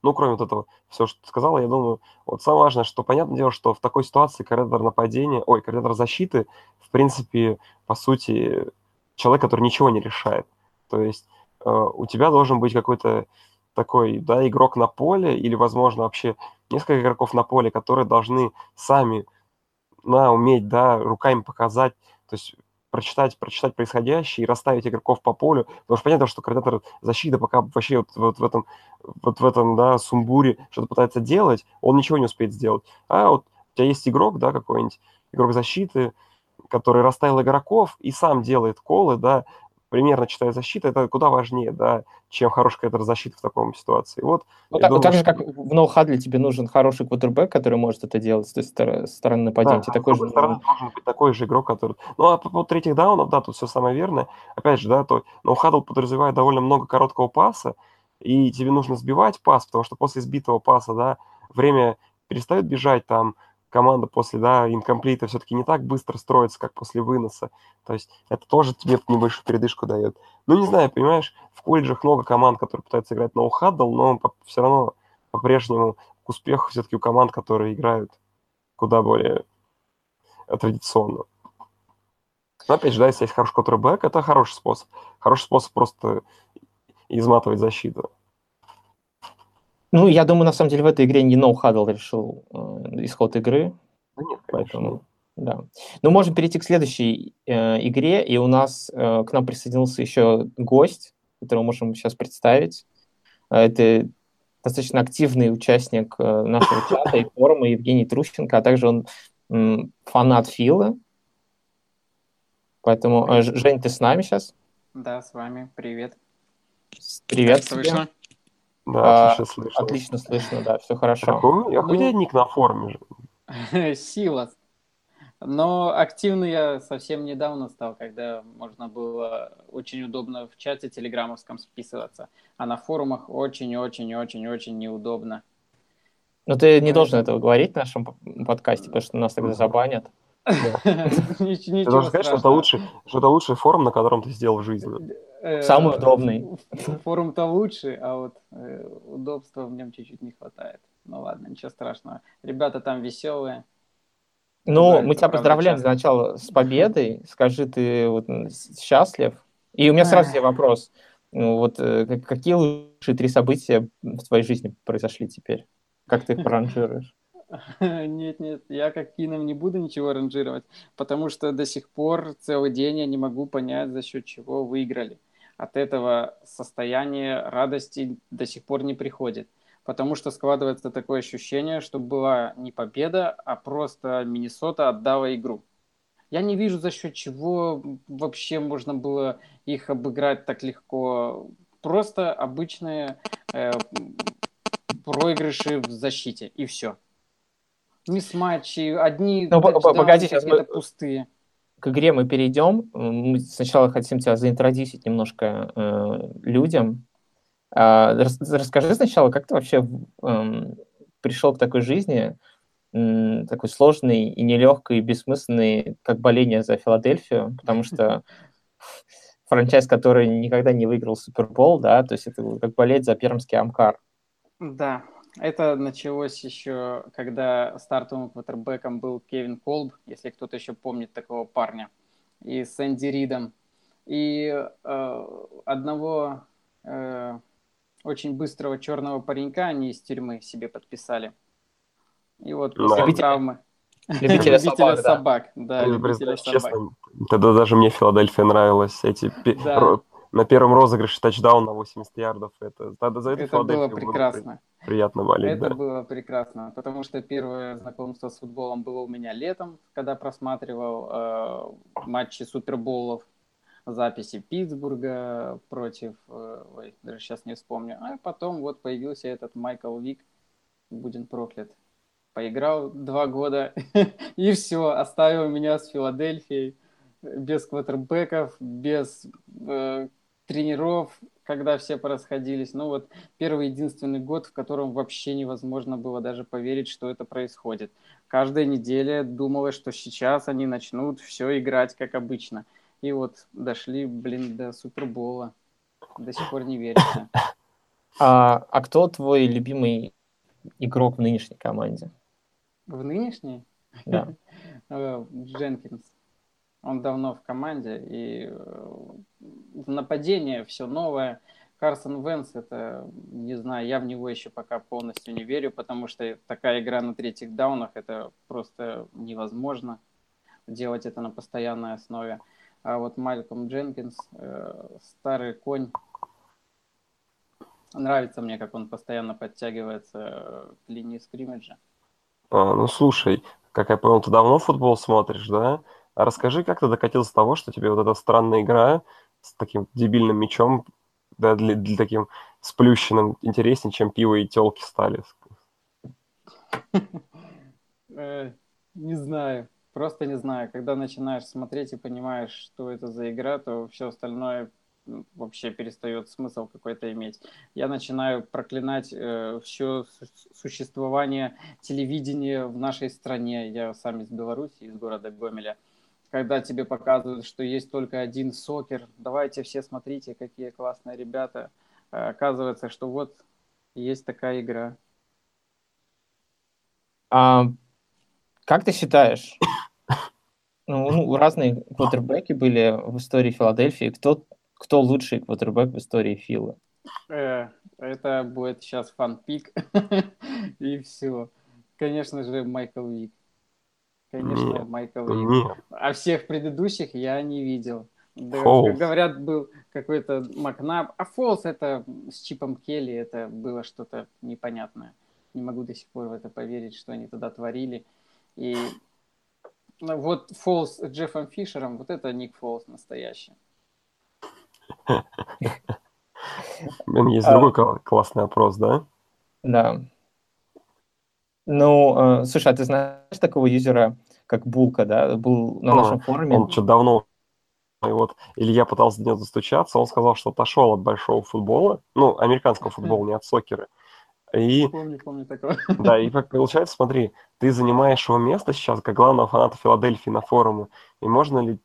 ну, кроме вот этого, все, что ты сказала, я думаю, вот самое важное, что, понятное дело, что в такой ситуации координатор нападения, ой, координатор защиты, в принципе, по сути, человек, который ничего не решает. То есть э, у тебя должен быть какой-то такой, да, игрок на поле или, возможно, вообще несколько игроков на поле, которые должны сами, на, уметь, да, руками показать, то есть прочитать, прочитать происходящее и расставить игроков по полю, потому что понятно, что координатор защиты пока вообще вот, вот в этом, вот в этом, да, сумбуре что-то пытается делать, он ничего не успеет сделать. А вот у тебя есть игрок, да, какой-нибудь, игрок защиты, который расставил игроков и сам делает колы, да, примерно читая защиту, это куда важнее, да, чем хорошая какая-то защита в такой ситуации. Вот, ну, так, думаю, так же, что... как в ноу-хадле тебе нужен хороший квотербек, который может это делать с той стороны нападения. Да, такой же... стороны должен быть такой же игрок, который... Ну, а по поводу третьих даунов, да, тут все самое верное. Опять же, да, то ноу-хадл подразумевает довольно много короткого паса, и тебе нужно сбивать пас, потому что после сбитого паса, да, время перестает бежать там, команда после, да, инкомплита все-таки не так быстро строится, как после выноса. То есть это тоже тебе небольшую передышку дает. Ну, не знаю, понимаешь, в колледжах много команд, которые пытаются играть на ухаддл, но все равно по-прежнему к успеху все-таки у команд, которые играют куда более традиционно. Но опять же, да, если есть хороший квотербек, это хороший способ. Хороший способ просто изматывать защиту. Ну, я думаю, на самом деле в этой игре не No Huddle решил э, исход игры. Да нет, поэтому, да. Ну, можем перейти к следующей э, игре, и у нас э, к нам присоединился еще гость, которого можем сейчас представить. Э, это достаточно активный участник э, нашего чата и форума Евгений Трущенко, а также он э, фанат Фила. Поэтому, э, Жень, ты с нами сейчас? Да, с вами. Привет. Привет. Как слышно? Да, а, слышно. Отлично слышно, да, все хорошо. Какой, какой ну, ник на форуме же? Силас. Но активный я совсем недавно стал, когда можно было очень удобно в чате телеграммовском списываться, а на форумах очень-очень-очень-очень неудобно. Но ты не должен этого говорить в нашем подкасте, потому что нас тогда забанят. Ты должен сказать, что это лучший, что это лучший форум, на котором ты сделал в жизни. Э, Самый удобный. Форум-то лучше, а вот э, удобства в нем чуть-чуть не хватает. Ну ладно, ничего страшного. Ребята там веселые. Ну, мы тебя поздравляем сначала с победой. Скажи, ты вот счастлив? И у меня сразу тебе вопрос. Ну, вот э, какие лучшие три события в твоей жизни произошли теперь? Как ты их проранжируешь? Нет, нет, я как Кином не буду ничего ранжировать, потому что до сих пор целый день я не могу понять, за счет чего выиграли. От этого состояния радости до сих пор не приходит, потому что складывается такое ощущение, что была не победа, а просто Миннесота отдала игру. Я не вижу, за счет чего вообще можно было их обыграть так легко. Просто обычные э, проигрыши в защите, и все. Мисс-матчи, одни ну, погоди, сейчас мы... пустые. К игре мы перейдем. Мы сначала хотим тебя заинтродюсить немножко э, людям. Э, рас, расскажи сначала, как ты вообще э, пришел к такой жизни, э, такой сложной и нелегкой, и бессмысленной, как боление за Филадельфию, потому что франчайз, который никогда не выиграл Супербол, да, то есть это как болеть за пермский Амкар. Да, это началось еще, когда стартовым квотербеком был Кевин Колб, если кто-то еще помнит такого парня, и с Энди Ридом. И э, одного э, очень быстрого черного паренька они из тюрьмы себе подписали. И вот после Любителя- травмы... Любителя собак, да. собак. Да, Я любителя собак. честно, тогда даже мне Филадельфия нравилась. Эти Да. на первом розыгрыше тачдаун на 80 ярдов. Это, тогда за это, Это было прекрасно. Приятно болеть, Это да. было прекрасно, потому что первое знакомство с футболом было у меня летом, когда просматривал э, матчи суперболов, записи Питтсбурга против, э, ой, даже сейчас не вспомню. А потом вот появился этот Майкл Вик, будем проклят. Поиграл два года и все, оставил меня с Филадельфией без квотербеков, без э, тренеров, когда все порасходились. Ну вот первый единственный год, в котором вообще невозможно было даже поверить, что это происходит. Каждая неделя думала, что сейчас они начнут все играть как обычно. И вот дошли, блин, до Супербола. До сих пор не верится. А, а кто твой любимый игрок в нынешней команде? В нынешней Да. э, Дженкинс. Он давно в команде, и э, в нападении все новое. Карсон Венс, это, не знаю, я в него еще пока полностью не верю, потому что такая игра на третьих даунах, это просто невозможно делать это на постоянной основе. А вот Мальком Дженкинс, э, старый конь, нравится мне, как он постоянно подтягивается э, к линии скриммиджа. А, ну слушай, как я понял, ты давно футбол смотришь, да? А расскажи, как ты докатился до того, что тебе вот эта странная игра с таким дебильным мячом, да, для, для таким сплющенным интереснее, чем пиво и телки стали. Э, Не знаю, просто не знаю. Когда начинаешь смотреть и понимаешь, что это за игра, то все остальное м, вообще перестает смысл какой-то иметь. Я начинаю проклинать все существование телевидения в нашей стране. Я сам из Беларуси, из города Гомеля. Когда тебе показывают, что есть только один сокер, давайте все смотрите, какие классные ребята. А Оказывается, что вот есть такая игра. А, как ты считаешь, ну, ну, разные квотербеки были в истории Филадельфии. Кто, кто лучший квотербек в истории Филы? Э, Это будет сейчас фанпик. И все. Конечно же, Майкл Вик. Конечно, Нет, Майкл Вик. Нет, А всех предыдущих я не видел. Да, говорят, был какой-то Макнаб. А Фолс это с Чипом Келли, это было что-то непонятное. Не могу до сих пор в это поверить, что они тогда творили. И ну, вот Фолс с Джеффом Фишером, вот это Ник Фолс настоящий. Блин, есть другой кла- классный опрос, да? Да. Ну, э, слушай, а ты знаешь такого юзера, как Булка, да? Был на Ну, нашем форуме. Он что давно... И вот Илья пытался до него достучаться, он сказал, что отошел от большого футбола, ну, американского футбола, не от сокера. И Помню, помню такого. Да, и как получается, смотри, ты занимаешь его место сейчас как главного фаната Филадельфии на форуме. И можно ли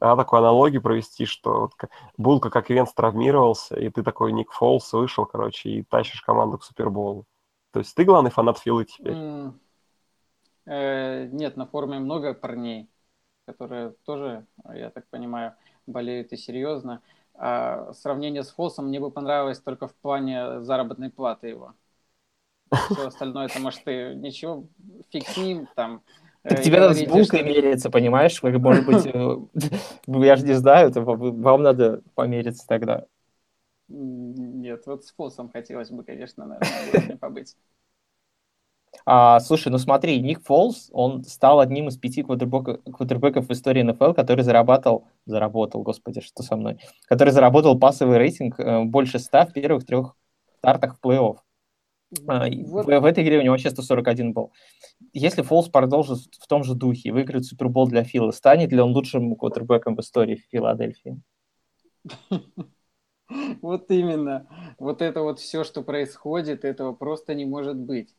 да, такую аналогию провести, что вот Булка как Венс травмировался, и ты такой Ник Фолс вышел, короче, и тащишь команду к Суперболу. То есть ты главный фанат Филы теперь. М, э, Нет, на форуме много парней, которые тоже, я так понимаю, болеют и серьезно. А сравнение с Фолсом мне бы понравилось только в плане заработной платы его. Все остальное, это может ты ничего, фиг с ним, там. Так тебе надо с булкой что... мериться, понимаешь? Может быть, я же не знаю, вам надо помериться тогда. Нет, вот с Фолсом хотелось бы, конечно, наверное, побыть. А, слушай, ну смотри, Ник Фолс, он стал одним из пяти квотербеков в истории НФЛ, который зарабатывал, заработал, господи, что со мной, который заработал пассовый рейтинг э, больше 100 в первых трех стартах в плей-офф. А, вот. В, в этой игре у него сейчас 141 был. Если Фолс продолжит в том же духе и выиграет Супербол для Фила, станет ли он лучшим квотербеком в истории Филадельфии? Вот именно. Вот это вот все, что происходит, этого просто не может быть.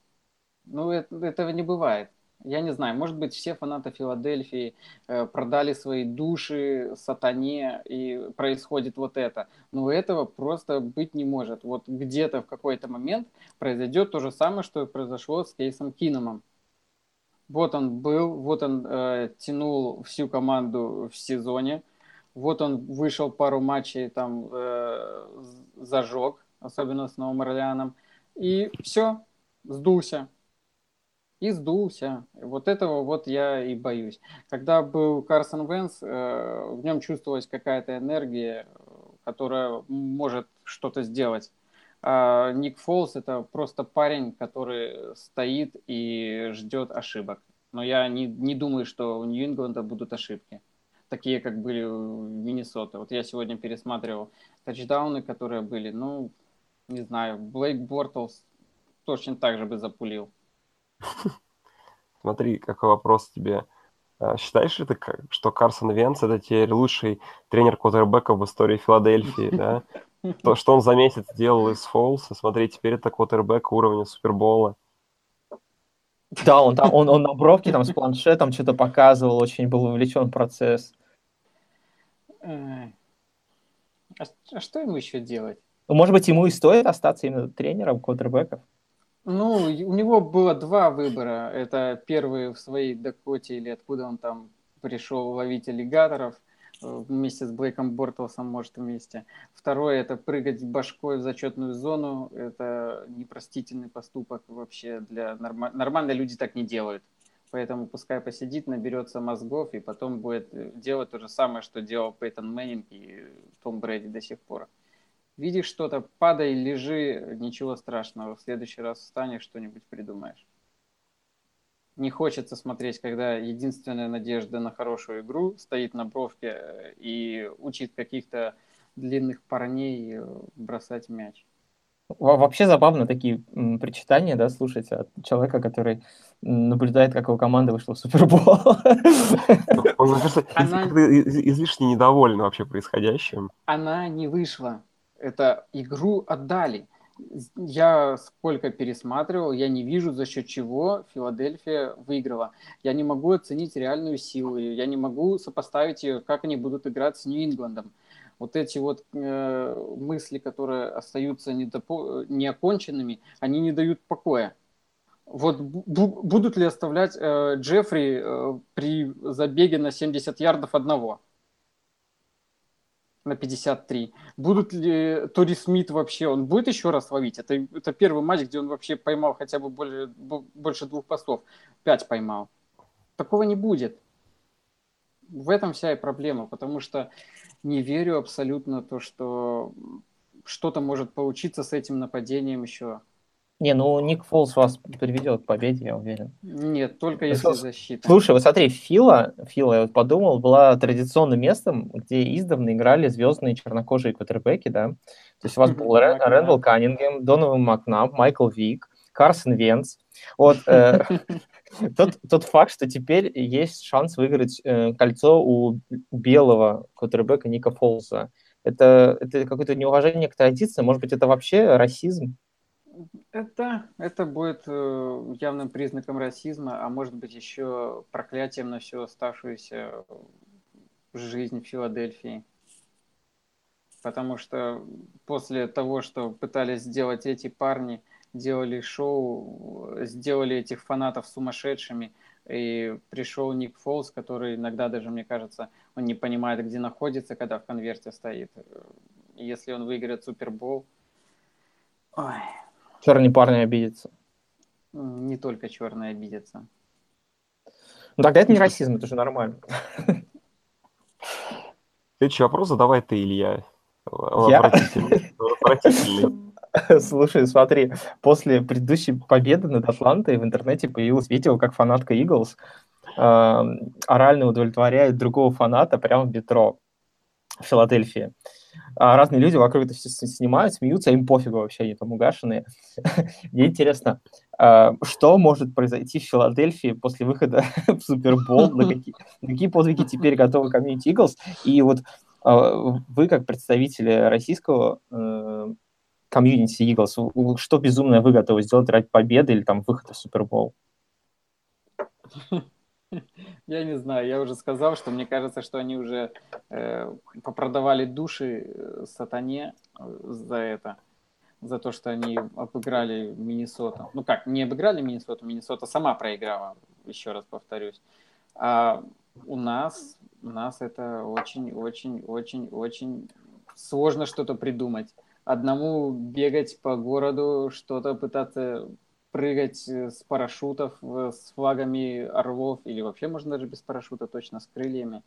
Ну, это, этого не бывает. Я не знаю, может быть, все фанаты Филадельфии э, продали свои души сатане, и происходит вот это. Но этого просто быть не может. Вот где-то в какой-то момент произойдет то же самое, что произошло с Кейсом Киномом. Вот он был, вот он э, тянул всю команду в сезоне, вот он вышел пару матчей, там э, зажег, особенно с Новым Орлеаном, и все, сдулся. И сдулся. Вот этого вот я и боюсь. Когда был Карсон Венс, э, в нем чувствовалась какая-то энергия, которая может что-то сделать. А Ник Фолс это просто парень, который стоит и ждет ошибок. Но я не, не думаю, что у Нью-Ингланда будут ошибки такие, как были в Миннесоте. Вот я сегодня пересматривал тачдауны, которые были. Ну, не знаю, Блейк Бортлс точно так же бы запулил. Смотри, какой вопрос тебе. А, считаешь ли ты, что Карсон Венц это теперь лучший тренер квотербека в истории Филадельфии, да? То, что он за месяц делал из Фолса, смотри, теперь это квотербек уровня Супербола. Да, он, там, он, он на бровке там с планшетом что-то показывал, очень был вовлечен в процесс. А, а что ему еще делать? Ну, может быть, ему и стоит остаться именно тренером квотербеков? Ну, у него было два выбора. Это первый в своей Дакоте или откуда он там пришел ловить аллигаторов – вместе с Блейком Бортлсом, может, вместе. Второе – это прыгать башкой в зачетную зону. Это непростительный поступок вообще для норма... Нормальные люди так не делают. Поэтому пускай посидит, наберется мозгов и потом будет делать то же самое, что делал Пейтон Мэннинг и Том Брэди до сих пор. Видишь что-то, падай, лежи, ничего страшного. В следующий раз встанешь, что-нибудь придумаешь не хочется смотреть, когда единственная надежда на хорошую игру стоит на бровке и учит каких-то длинных парней э, бросать мяч. Вообще забавно такие причитания, да, слушать от человека, который наблюдает, как его команда вышла в Супербол. Он, Она... излишне недоволен вообще происходящим. Она не вышла. Это игру отдали я сколько пересматривал, я не вижу, за счет чего Филадельфия выиграла. Я не могу оценить реальную силу, я не могу сопоставить ее, как они будут играть с Нью-Ингландом. Вот эти вот э, мысли, которые остаются недопо- неоконченными, они не дают покоя. Вот бу- будут ли оставлять э, Джеффри э, при забеге на 70 ярдов одного? На 53. Будут ли Тори Смит вообще, он будет еще раз ловить? Это, это первый матч, где он вообще поймал хотя бы более, больше двух постов. Пять поймал. Такого не будет. В этом вся и проблема, потому что не верю абсолютно то, что что-то может получиться с этим нападением еще. Не, ну Ник Фолс вас приведет к победе, я уверен. Нет, только если защита. Слушай, вот смотри, Фила, Фила, я вот подумал, была традиционным местом, где издавна играли звездные чернокожие квотербеки, да. То есть у вас был Рэндалл Каннингем, Донован Макнаб, Майкл Вик, Карсон Венц. Вот э, тот, тот факт, что теперь есть шанс выиграть э, кольцо у белого квотербека Ника Фолса. Это, это какое-то неуважение к традиции, может быть, это вообще расизм? Это, это будет э, явным признаком расизма, а может быть еще проклятием на всю оставшуюся жизнь в Филадельфии. Потому что после того, что пытались сделать эти парни, делали шоу, сделали этих фанатов сумасшедшими, и пришел Ник Фолс, который иногда даже, мне кажется, он не понимает, где находится, когда в конверте стоит. Если он выиграет Супербол, ой, Черный парни обидится. Не только черные обидятся. Ну тогда это не расизм, это же нормально. Следующий вопрос задавай ты, Илья. Я? Слушай, смотри, после предыдущей победы над Атлантой в интернете появилось видео, как фанатка Eagles э, орально удовлетворяет другого фаната прямо в метро в Филадельфии. А разные люди вокруг это все снимают, смеются, им пофигу вообще, они там угашенные. Мне интересно, э, что может произойти в Филадельфии после выхода в Супербол, на какие, на какие подвиги теперь готовы комьюнити Eagles, и вот э, вы, как представители российского э, комьюнити у- что безумное вы готовы сделать ради победы или там выхода в Супербол? Я не знаю, я уже сказал, что мне кажется, что они уже э, попродавали души э, сатане э, за это, за то, что они обыграли Миннесоту. Ну как, не обыграли Миннесоту, Миннесота сама проиграла, еще раз повторюсь. А у нас, у нас это очень-очень-очень-очень сложно что-то придумать. Одному бегать по городу, что-то пытаться прыгать э, с парашютов с флагами орлов, или вообще можно даже без парашюта, точно с крыльями.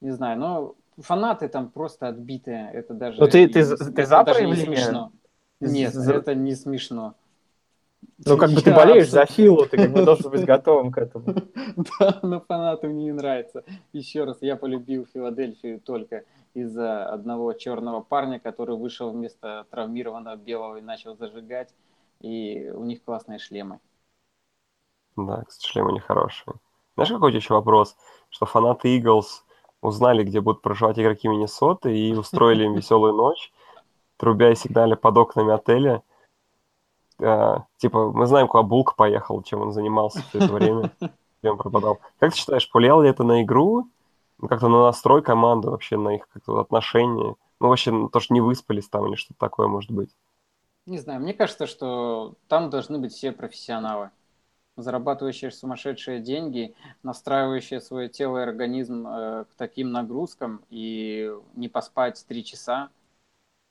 Не знаю, но фанаты там просто отбитые. Это даже, Ну, ты- ты ты это за проявление? смешно. Нет, За- это не смешно. Ну, как бы ты болеешь за Филу, ты как бы должен быть готовым к этому. Да, но фанатам мне не нравится. Еще раз, я полюбил Филадельфию только из-за одного черного парня, который вышел вместо травмированного белого и начал зажигать. И у них классные шлемы. Да, кстати, шлемы нехорошие. Знаешь, какой у тебя еще вопрос? Что фанаты Eagles узнали, где будут проживать игроки Миннесоты и устроили им веселую ночь, трубя и сигналя под окнами отеля. А, типа, мы знаем, куда Булк поехал, чем он занимался все это время, где он пропадал. Как ты считаешь, повлияло ли это на игру, ну, как-то на настрой команды, вообще на их как-то отношения? Ну, вообще, на то, что не выспались там или что-то такое, может быть? Не знаю, мне кажется, что там должны быть все профессионалы, зарабатывающие сумасшедшие деньги, настраивающие свое тело и организм э, к таким нагрузкам и не поспать три часа.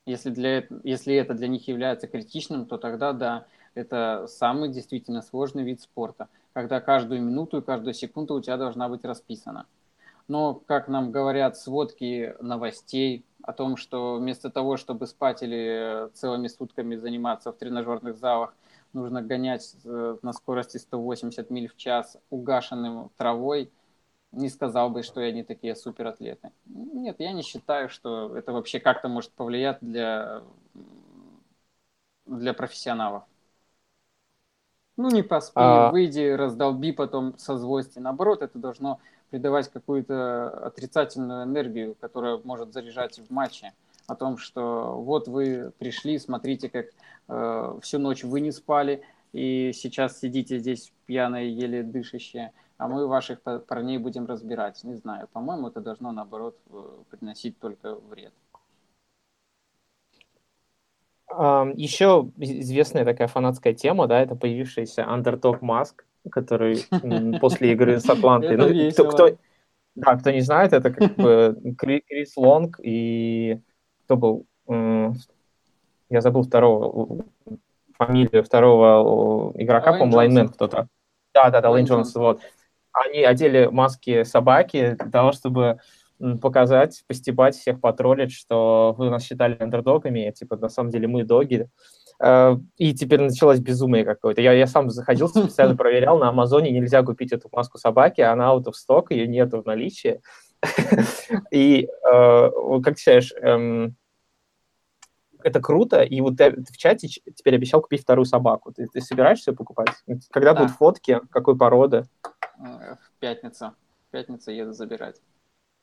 Если, для, если это для них является критичным, то тогда да, это самый действительно сложный вид спорта, когда каждую минуту и каждую секунду у тебя должна быть расписана. Но, как нам говорят сводки новостей о том, что вместо того, чтобы спать или целыми сутками заниматься в тренажерных залах, нужно гонять э, на скорости 180 миль в час угашенным травой, не сказал бы, что они такие суператлеты. Нет, я не считаю, что это вообще как-то может повлиять для, для профессионалов. Ну, не поспи, А- выйди, раздолби потом со злости. Наоборот, это должно придавать какую-то отрицательную энергию, которая может заряжать в матче. О том, что вот вы пришли, смотрите, как э, всю ночь вы не спали, и сейчас сидите здесь пьяные, еле дышащие, а мы ваших па- парней будем разбирать. Не знаю, по-моему, это должно, наоборот, э, приносить только вред. Еще известная такая фанатская тема, да, это появившийся Underdog Mask, который после игры с Атлантой. Ну, кто, кто- да, кто не знает, это как бы Кри- Крис Лонг и кто был? Я забыл второго фамилию второго игрока, по-моему, Лайнмен кто-то. Да, да, да, Лейн Джонсон, вот. Они одели маски собаки для того, чтобы показать, постебать всех, потроллить, что вы нас считали андердогами, типа, на самом деле мы доги. Э, И теперь началось безумие какое-то. Я, я сам заходил, специально проверял, на Амазоне нельзя купить эту маску собаки, она out of stock, ее нету в наличии. И э, как ты считаешь, эм, это круто, и вот ты в чате теперь обещал купить вторую собаку. Ты, ты собираешься ее покупать? Когда Да. будут фотки, какой породы? Э, В пятницу. В пятницу еду забирать.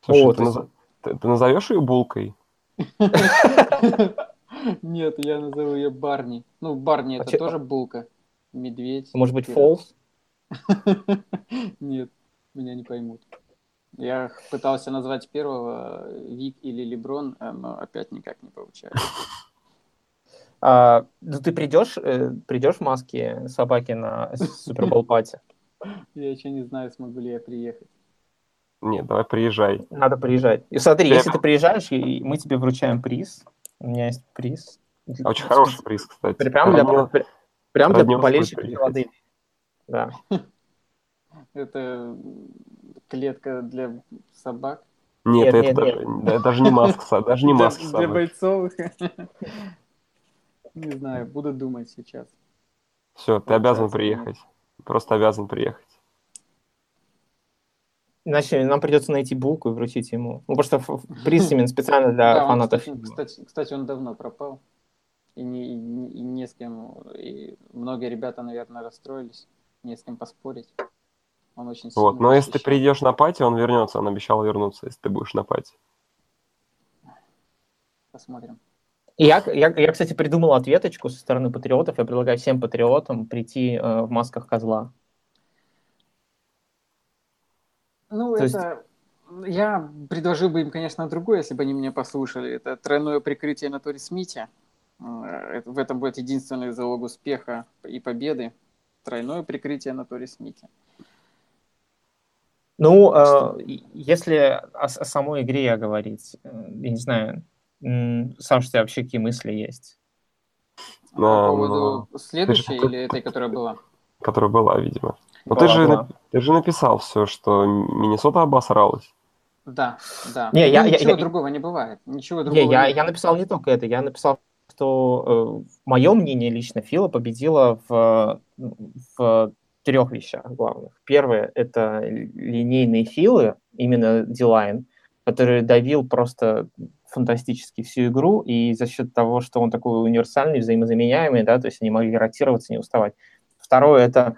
Слушай, О, ты, ты- ты назовешь ее булкой? Нет, я назову ее Барни. Ну, Барни А это че- тоже булка. Медведь. Может быть, фолс? Нет, меня не поймут. Я пытался назвать первого э, Вик или Леброн, э, но опять никак не получается. А, ну, ты придешь, э, придешь в маске собаки на Супербол пати? Я еще не знаю, смогу ли я приехать. Нет, давай приезжай. Надо приезжать. И смотри, Я- если ты приезжаешь, и мы тебе вручаем приз. У меня есть приз. А Очень хороший приз, кстати. Прям для, Мне- пр- Прям для Роднёв болельщиков. Филадельфии. Да. Это клетка для собак. Нет, Нет, это нет, даже, да, даже не маска, даже не Для- маска Для собак. бойцовых. Не знаю, буду думать сейчас. Все, ты обязан нет. приехать. Просто обязан приехать. Иначе нам придется найти булку и вручить ему. Ну, потому что ф- ф- приз именно специально для Да, он, фанатов. кстати, фильма. кстати, кстати, он давно пропал. И не, и не- и не с кем. И многие ребята, наверное, расстроились. Не с кем поспорить. Он очень Вот. сильно Но если ты придешь на пати, он вернется. Он обещал вернуться, если ты будешь на пати. Посмотрим. И Я, я, я, кстати, придумал ответочку со стороны патриотов. Я предлагаю всем патриотам прийти э, в масках козла. Ну, То есть- это... Я предложил бы им, конечно, другое, если бы они меня послушали. Это тройное прикрытие на Тори Смите. Э, В этом будет единственный залог успеха и победы. Тройное прикрытие на Тори Смите. Ну, э, если о, о самой игре говорить, э, я не знаю, м, Саш, у тебя вообще какие мысли есть? По Да, поводу следующей ты- или этой, которая была? Которая была, видимо. Но Была, ты же, ты же написал все, что Миннесота обосралась. Да, да. Не, Ну, я- я- ничего я- другого не бывает. Ничего Не, другого я, нет. я написал не только это, я написал, что мое мнение лично Фила победила в, в трех вещах главных. Первое — это линейные Филы, именно Дилайн, который давил просто фантастически всю игру, и за счет того, что он такой универсальный, взаимозаменяемый, да, то есть они могли ротироваться, не уставать. Второе — это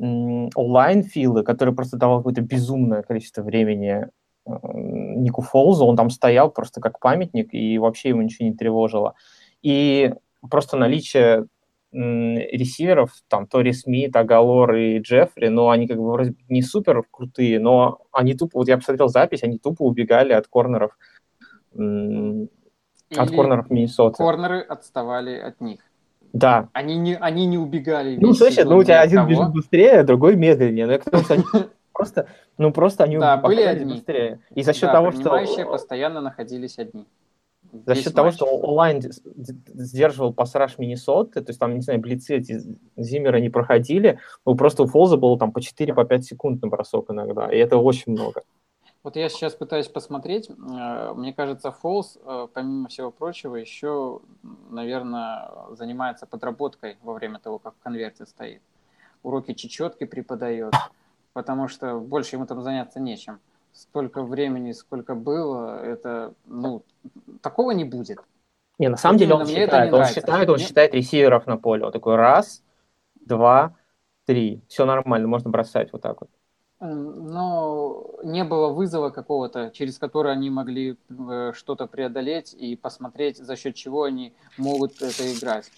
онлайн-филы, который просто давал какое-то безумное количество времени э, Нику Фолзу, он там стоял просто как памятник, и вообще его ничего не тревожило. И просто наличие ресиверов, там, Тори Смит, Агалор и Джеффри, ну, они как бы вроде не супер крутые, но они тупо, вот я посмотрел запись, они тупо убегали от корнеров, м, от Или корнеров Миннесоты. корнеры отставали от них. Да. Они не, они не убегали. Ну, слушай, ну, у тебя один бежит быстрее, а другой медленнее. Ну, потому что они просто, ну, просто они Да, были одни. быстрее. И за счет Да, того, что... постоянно находились одни. За счет того, матч. что онлайн сдерживал пассаж Миннесоты, то есть там, не знаю, блицы эти Зиммера не проходили, ну, просто у Фолза было там по 4-5 секунд на бросок иногда, и это очень много. Вот я сейчас пытаюсь посмотреть. э, Мне кажется, Фолс, э, помимо всего прочего, еще, наверное, занимается подработкой во время того, как в конверте стоит. Уроки чечетки преподает, потому что больше ему там заняться нечем. Столько времени, сколько было, это, ну, такого не будет. Не, на самом Вот деле он считает, он считает, он считает ресиверов на поле. Он такой раз, два, три. Все нормально, можно бросать вот так вот. Но не было вызова какого-то, через который они могли э, что-то преодолеть и посмотреть, за счет чего они могут это играть.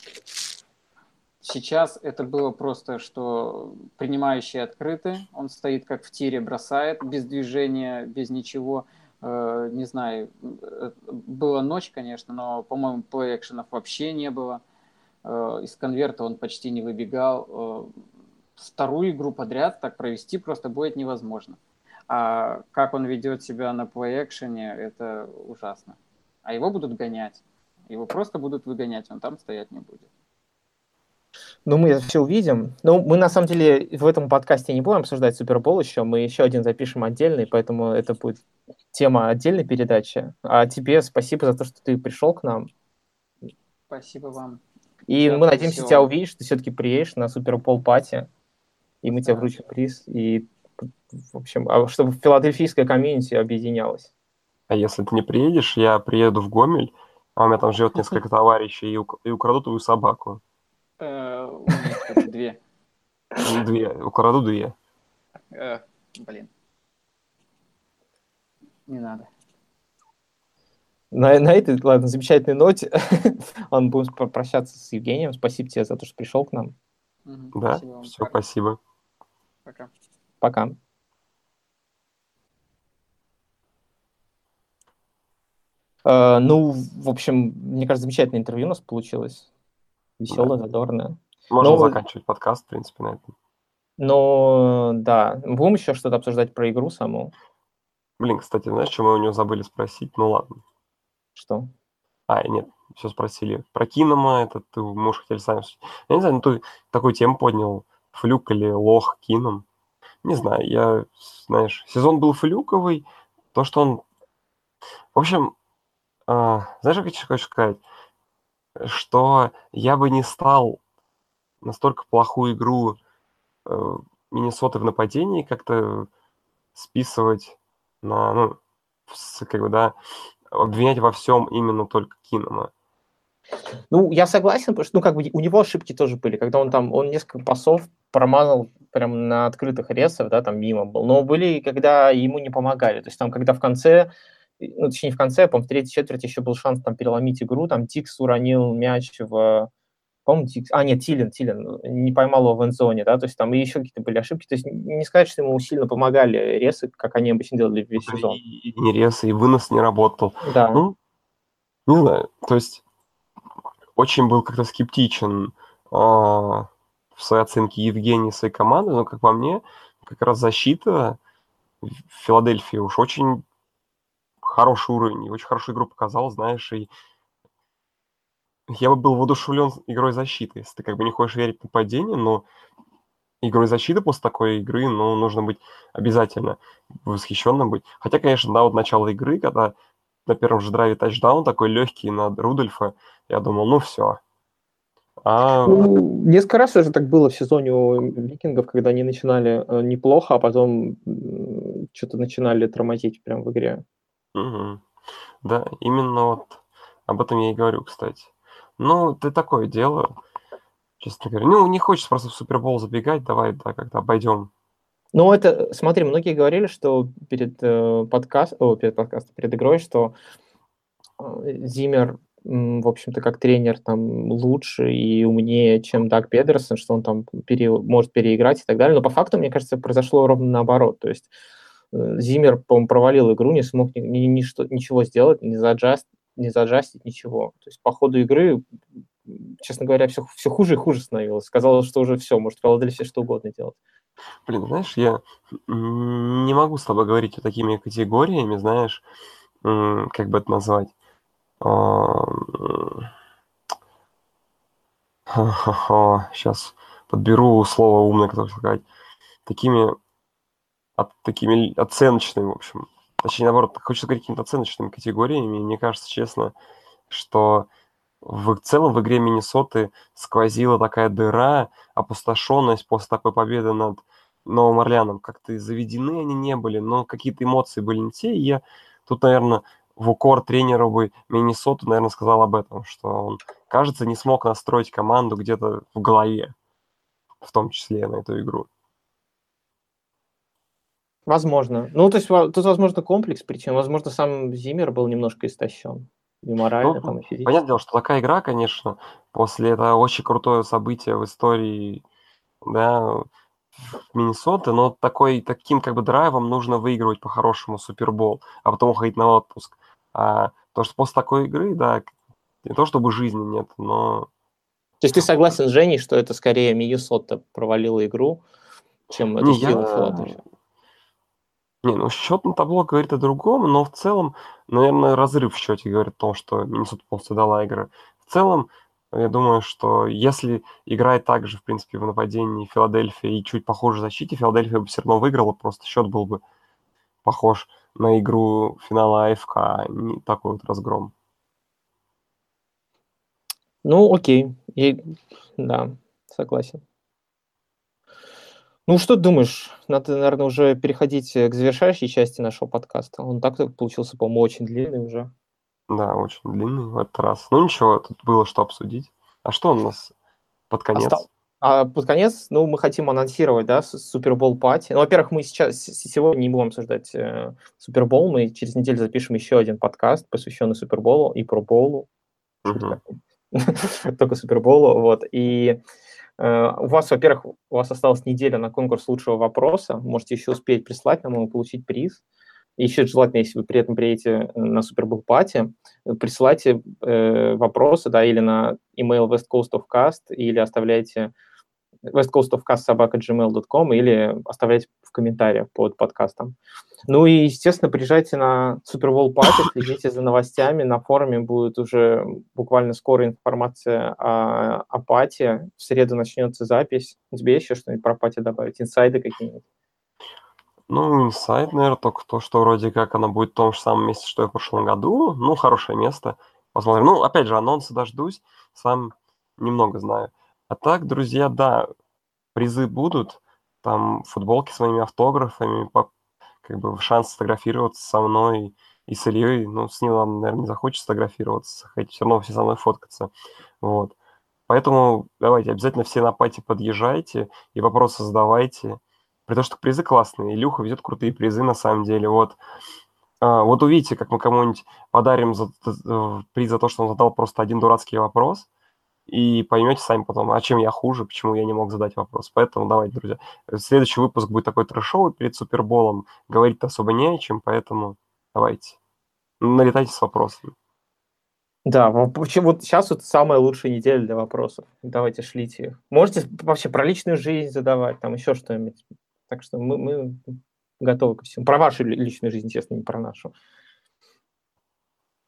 Сейчас это было просто, что принимающий открыты, он стоит как в тире, бросает без движения, без ничего. Э, Не знаю, э, была ночь, конечно, но, по-моему, плей-экшенов вообще не было. Из конверта он почти не выбегал. Вторую игру подряд так провести просто будет невозможно. А как он ведет себя на плей-экшене, это ужасно. А его будут гонять. Его просто будут выгонять, он там стоять не будет. Ну, мы это все увидим. Ну, мы на самом деле в этом подкасте не будем обсуждать Супербол еще. Мы еще один запишем отдельный, поэтому это будет тема отдельной передачи. А тебе спасибо за то, что ты пришел к нам. Спасибо вам. И Да, мы надеемся всё. тебя увидеть, что ты все-таки приедешь на Супербол пати, и мы тебе вручим приз. И, в общем, а чтобы филадельфийская комьюнити объединялась. А если ты не приедешь, я приеду в Гомель, а у меня там живет несколько товарищей, и, ук- и украду твою собаку. Э, две. Ну, Две, украду две. Э, Блин. Не надо. На, на этой, ладно, замечательной ноте ладно, будем прощаться с Евгением. Спасибо тебе за то, что пришел к нам. Да, все, спасибо. Пока. Пока. Э, ну, в общем, мне кажется, замечательное интервью у нас получилось. Веселое, задорное. Можно Ну, заканчивать подкаст, в принципе, на этом. Но, да, будем еще что-то обсуждать про игру саму. Блин, кстати, знаешь, что мы у него забыли спросить? Ну ладно. Что? А, нет, все спросили. Про Кинома, это ты, может, хотели сами... Я не знаю, ну ты такую тему поднял. Флюк или лох Кином. Не знаю, я, знаешь, сезон был флюковый. То, что он... В общем, э, знаешь, как я хочу сказать? Что я бы не стал настолько плохую игру э, Миннесоты в нападении как-то списывать на, ну, как бы, да, обвинять во всем именно только Кинома. Ну, я согласен, потому что, ну, как бы у него ошибки тоже были, когда он там, он несколько пасов промазал прям на открытых ресов, да, там мимо был, но были, когда ему не помогали, то есть там, когда в конце, ну, точнее, в конце, по-моему, в третьей четверти еще был шанс там переломить игру, там Тикс уронил мяч в, по-моему, Тикс, а, нет, Тилин, Тилин, не поймал его в эндзоне, да, то есть там и еще какие-то были ошибки, то есть не сказать, что ему сильно помогали ресы, как они обычно делали весь сезон. И, и не ресы, и вынос не работал. Да. Ну, не знаю, то есть очень был как-то скептичен э, в своей оценке Евгений своей команды, но, как по мне, как раз защита Филадельфии уж очень хороший уровень, и очень хорошую игру показал, знаешь, и я бы был воодушевлен игрой защиты, если ты как бы не хочешь верить в нападение, но игрой защиты после такой игры, ну, нужно быть обязательно восхищенным быть. Хотя, конечно, да, вот начало игры, когда на первом же драйве тачдаун такой легкий над Рудольфа, я думал, ну все. А... Ну, несколько раз уже так было в сезоне у викингов, когда они начинали э, неплохо, а потом что-то начинали тормозить прям в игре. Угу. Да, именно вот об этом я и говорю, кстати. Ну, ты такое дело, честно говоря. Ну, не хочется просто в Супербол забегать, давай да, как-то обойдем. Ну, это, смотри, многие говорили, что перед э, подкаст, о, перед подкастом, перед игрой, что э, Зимер в общем-то, как тренер там лучше и умнее, чем Даг Педерсон, что он там пере, может переиграть и так далее. Но по факту, мне кажется, произошло ровно наоборот. То есть э, Зимер, по-моему, провалил игру, не смог ни, ни, ни, что, ничего сделать, не заджаст, не заджастить, ничего. То есть по ходу игры, честно говоря, все, все хуже и хуже становилось. Казалось, что уже все, может Филадельфия что угодно делать. Блин, знаешь, я не могу с тобой говорить о такими категориями, знаешь, как бы это назвать сейчас подберу слово умное, которое сказать. Такими, от, такими оценочными, в общем. Точнее, наоборот, хочется говорить какими-то оценочными категориями. Мне кажется, честно, что в целом в игре Миннесоты сквозила такая дыра, опустошенность после такой победы над Новым Орлеаном. Как-то заведены они не были, но какие-то эмоции были не те. И я тут, наверное, в укор тренеру бы Миннесоту, наверное, сказал об этом, что он, кажется, не смог настроить команду где-то в голове, в том числе на эту игру. Возможно. Ну, то есть тут, возможно, комплекс, причем, возможно, сам Зимер был немножко истощен. И морально, ну, там, и физически. Понятное дело, что такая игра, конечно, после этого очень крутое событие в истории, да, Миннесоты, но такой, таким как бы драйвом нужно выигрывать по-хорошему Супербол, а потом уходить на отпуск. А, то, что после такой игры, да, не то чтобы жизни нет, но... То есть ты согласен с Женей, что это скорее Миннесота провалила игру, чем это я... Филадельфия? Не, ну счет на табло говорит о другом, но в целом, наверное, разрыв в счете говорит о том, что Миннесота полностью дала игры. В целом, я думаю, что если играет так же, в принципе, в нападении Филадельфия и чуть похоже в защите, Филадельфия бы все равно выиграла, просто счет был бы похож на игру финала АФК, а не такой вот разгром. Ну, окей. И, да, согласен. Ну, что ты думаешь? Надо, наверное, уже переходить к завершающей части нашего подкаста. Он так получился, по-моему, очень длинный уже. Да, очень длинный в этот раз. Ну, ничего, тут было что обсудить. А что у нас под конец? Остал... А под конец, ну, мы хотим анонсировать, да, Супербол пати. Ну, во-первых, мы сейчас сегодня не будем обсуждать э, Супербол, мы через неделю запишем еще один подкаст, посвященный Суперболу и Проболу. Только Суперболу, вот. И э, у вас, во-первых, у вас осталась неделя на конкурс лучшего вопроса, можете еще успеть прислать нам и получить приз. Еще желательно, если вы при этом приедете на Супербол пати, присылайте э, вопросы, да, или на email West Coast of Cast, или оставляйте westcoastofcast.gmail.com или оставлять в комментариях под подкастом. Ну и, естественно, приезжайте на Bowl Party, следите за новостями. На форуме будет уже буквально скоро информация о, о пати. В среду начнется запись. Тебе еще что-нибудь про пати добавить? Инсайды какие-нибудь? Ну, инсайд, наверное, только то, что вроде как она будет в том же самом месте, что и в прошлом году. Ну, хорошее место. Посмотрим. Ну, опять же, анонсы дождусь. Сам немного знаю. А так, друзья, да, призы будут. Там футболки с моими автографами, как бы шанс сфотографироваться со мной и с Ильей. Ну, с ним, наверное, не захочет сфотографироваться, хотя все равно все со мной фоткаться. Вот. Поэтому давайте обязательно все на пати подъезжайте и вопросы задавайте. При том, что призы классные. Илюха везет крутые призы на самом деле. Вот. А, вот увидите, как мы кому-нибудь подарим за, приз за то, что он задал просто один дурацкий вопрос – и поймете сами потом, а чем я хуже, почему я не мог задать вопрос. Поэтому давайте, друзья. Следующий выпуск будет такой трешовый перед Суперболом. Говорить особо не о чем, поэтому давайте. Налетайте с вопросами. Да, вот сейчас вот самая лучшая неделя для вопросов. Давайте шлите их. Можете вообще про личную жизнь задавать, там еще что-нибудь. Так что мы, мы готовы ко всему. Про вашу личную жизнь, естественно, не про нашу.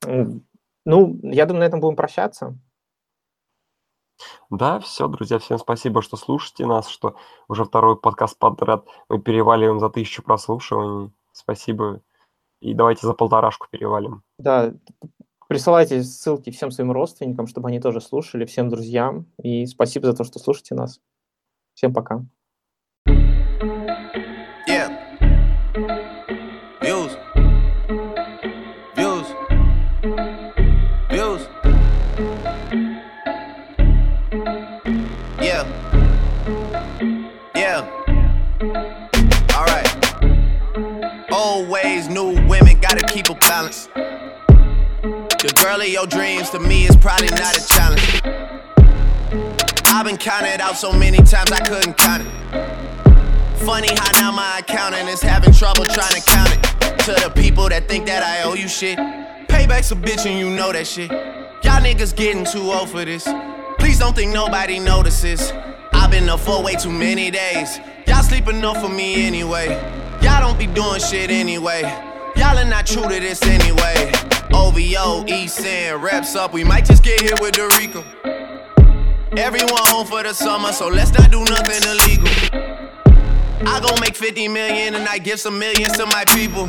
Ну, я думаю, на этом будем прощаться. Да, все, друзья, всем спасибо, что слушаете нас, что уже второй подкаст подряд мы переваливаем за тысячу прослушиваний. Спасибо. И давайте за полторашку перевалим. Да, присылайте ссылки всем своим родственникам, чтобы они тоже слушали, всем друзьям. И спасибо за то, что слушаете нас. Всем пока. The girl of your dreams to me is probably not a challenge. I've been counted out so many times I couldn't count it. Funny how now my accountant is having trouble trying to count it. To the people that think that I owe you shit. Payback's a bitch and you know that shit. Y'all niggas getting too old for this. Please don't think nobody notices. I've been up for way too many days. Y'all sleep enough for me anyway. Y'all don't be doing shit anyway. Y'all are not true to this anyway. OVO, East reps up. We might just get hit with Dorico. Everyone home for the summer, so let's not do nothing illegal. I gon' make 50 million and I give some millions to my people.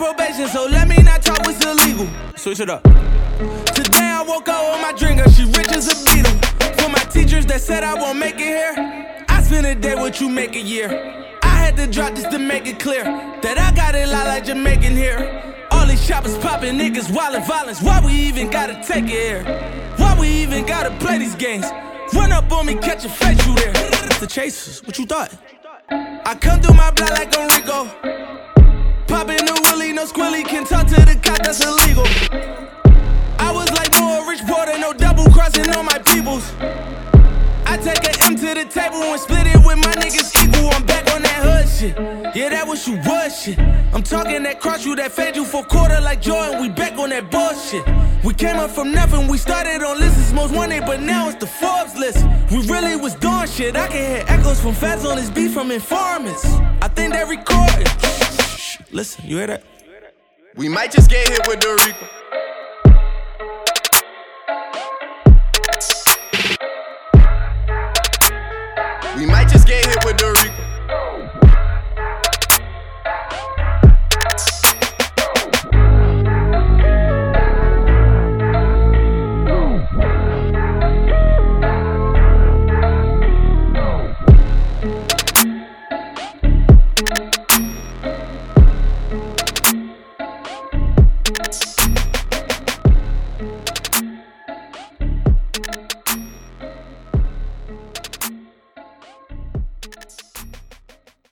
on probation, so let me not talk what's illegal. Switch it up. Today I woke up with my drinker, she rich as a beetle. For my teachers that said I won't make it here, I spend a day what you make a year. I had to drop this to make it clear that I got it lot like Jamaican here. All these shoppers popping, niggas wildin' violence. Why we even gotta take it here? Why we even gotta play these games? Run up on me, catch a face, you there. The chasers, what you thought? I come through my block like Enrico. Popping willy, no squilly, can talk to the cop, that's illegal. I was like more rich porter, no double crossing on my peoples. I take an M to the table and split it with my niggas equal. I'm back on that hood shit. Yeah, that was you was shit. I'm talking that cross you, that fed you for quarter like Jordan. We back on that bullshit. We came up from nothing, we started on lists most wanted, but now it's the Forbes list. We really was doing shit. I can hear echoes from feds on this beat from informants. I think they recorded. Listen, you hear that? We might just get hit with the Reaper.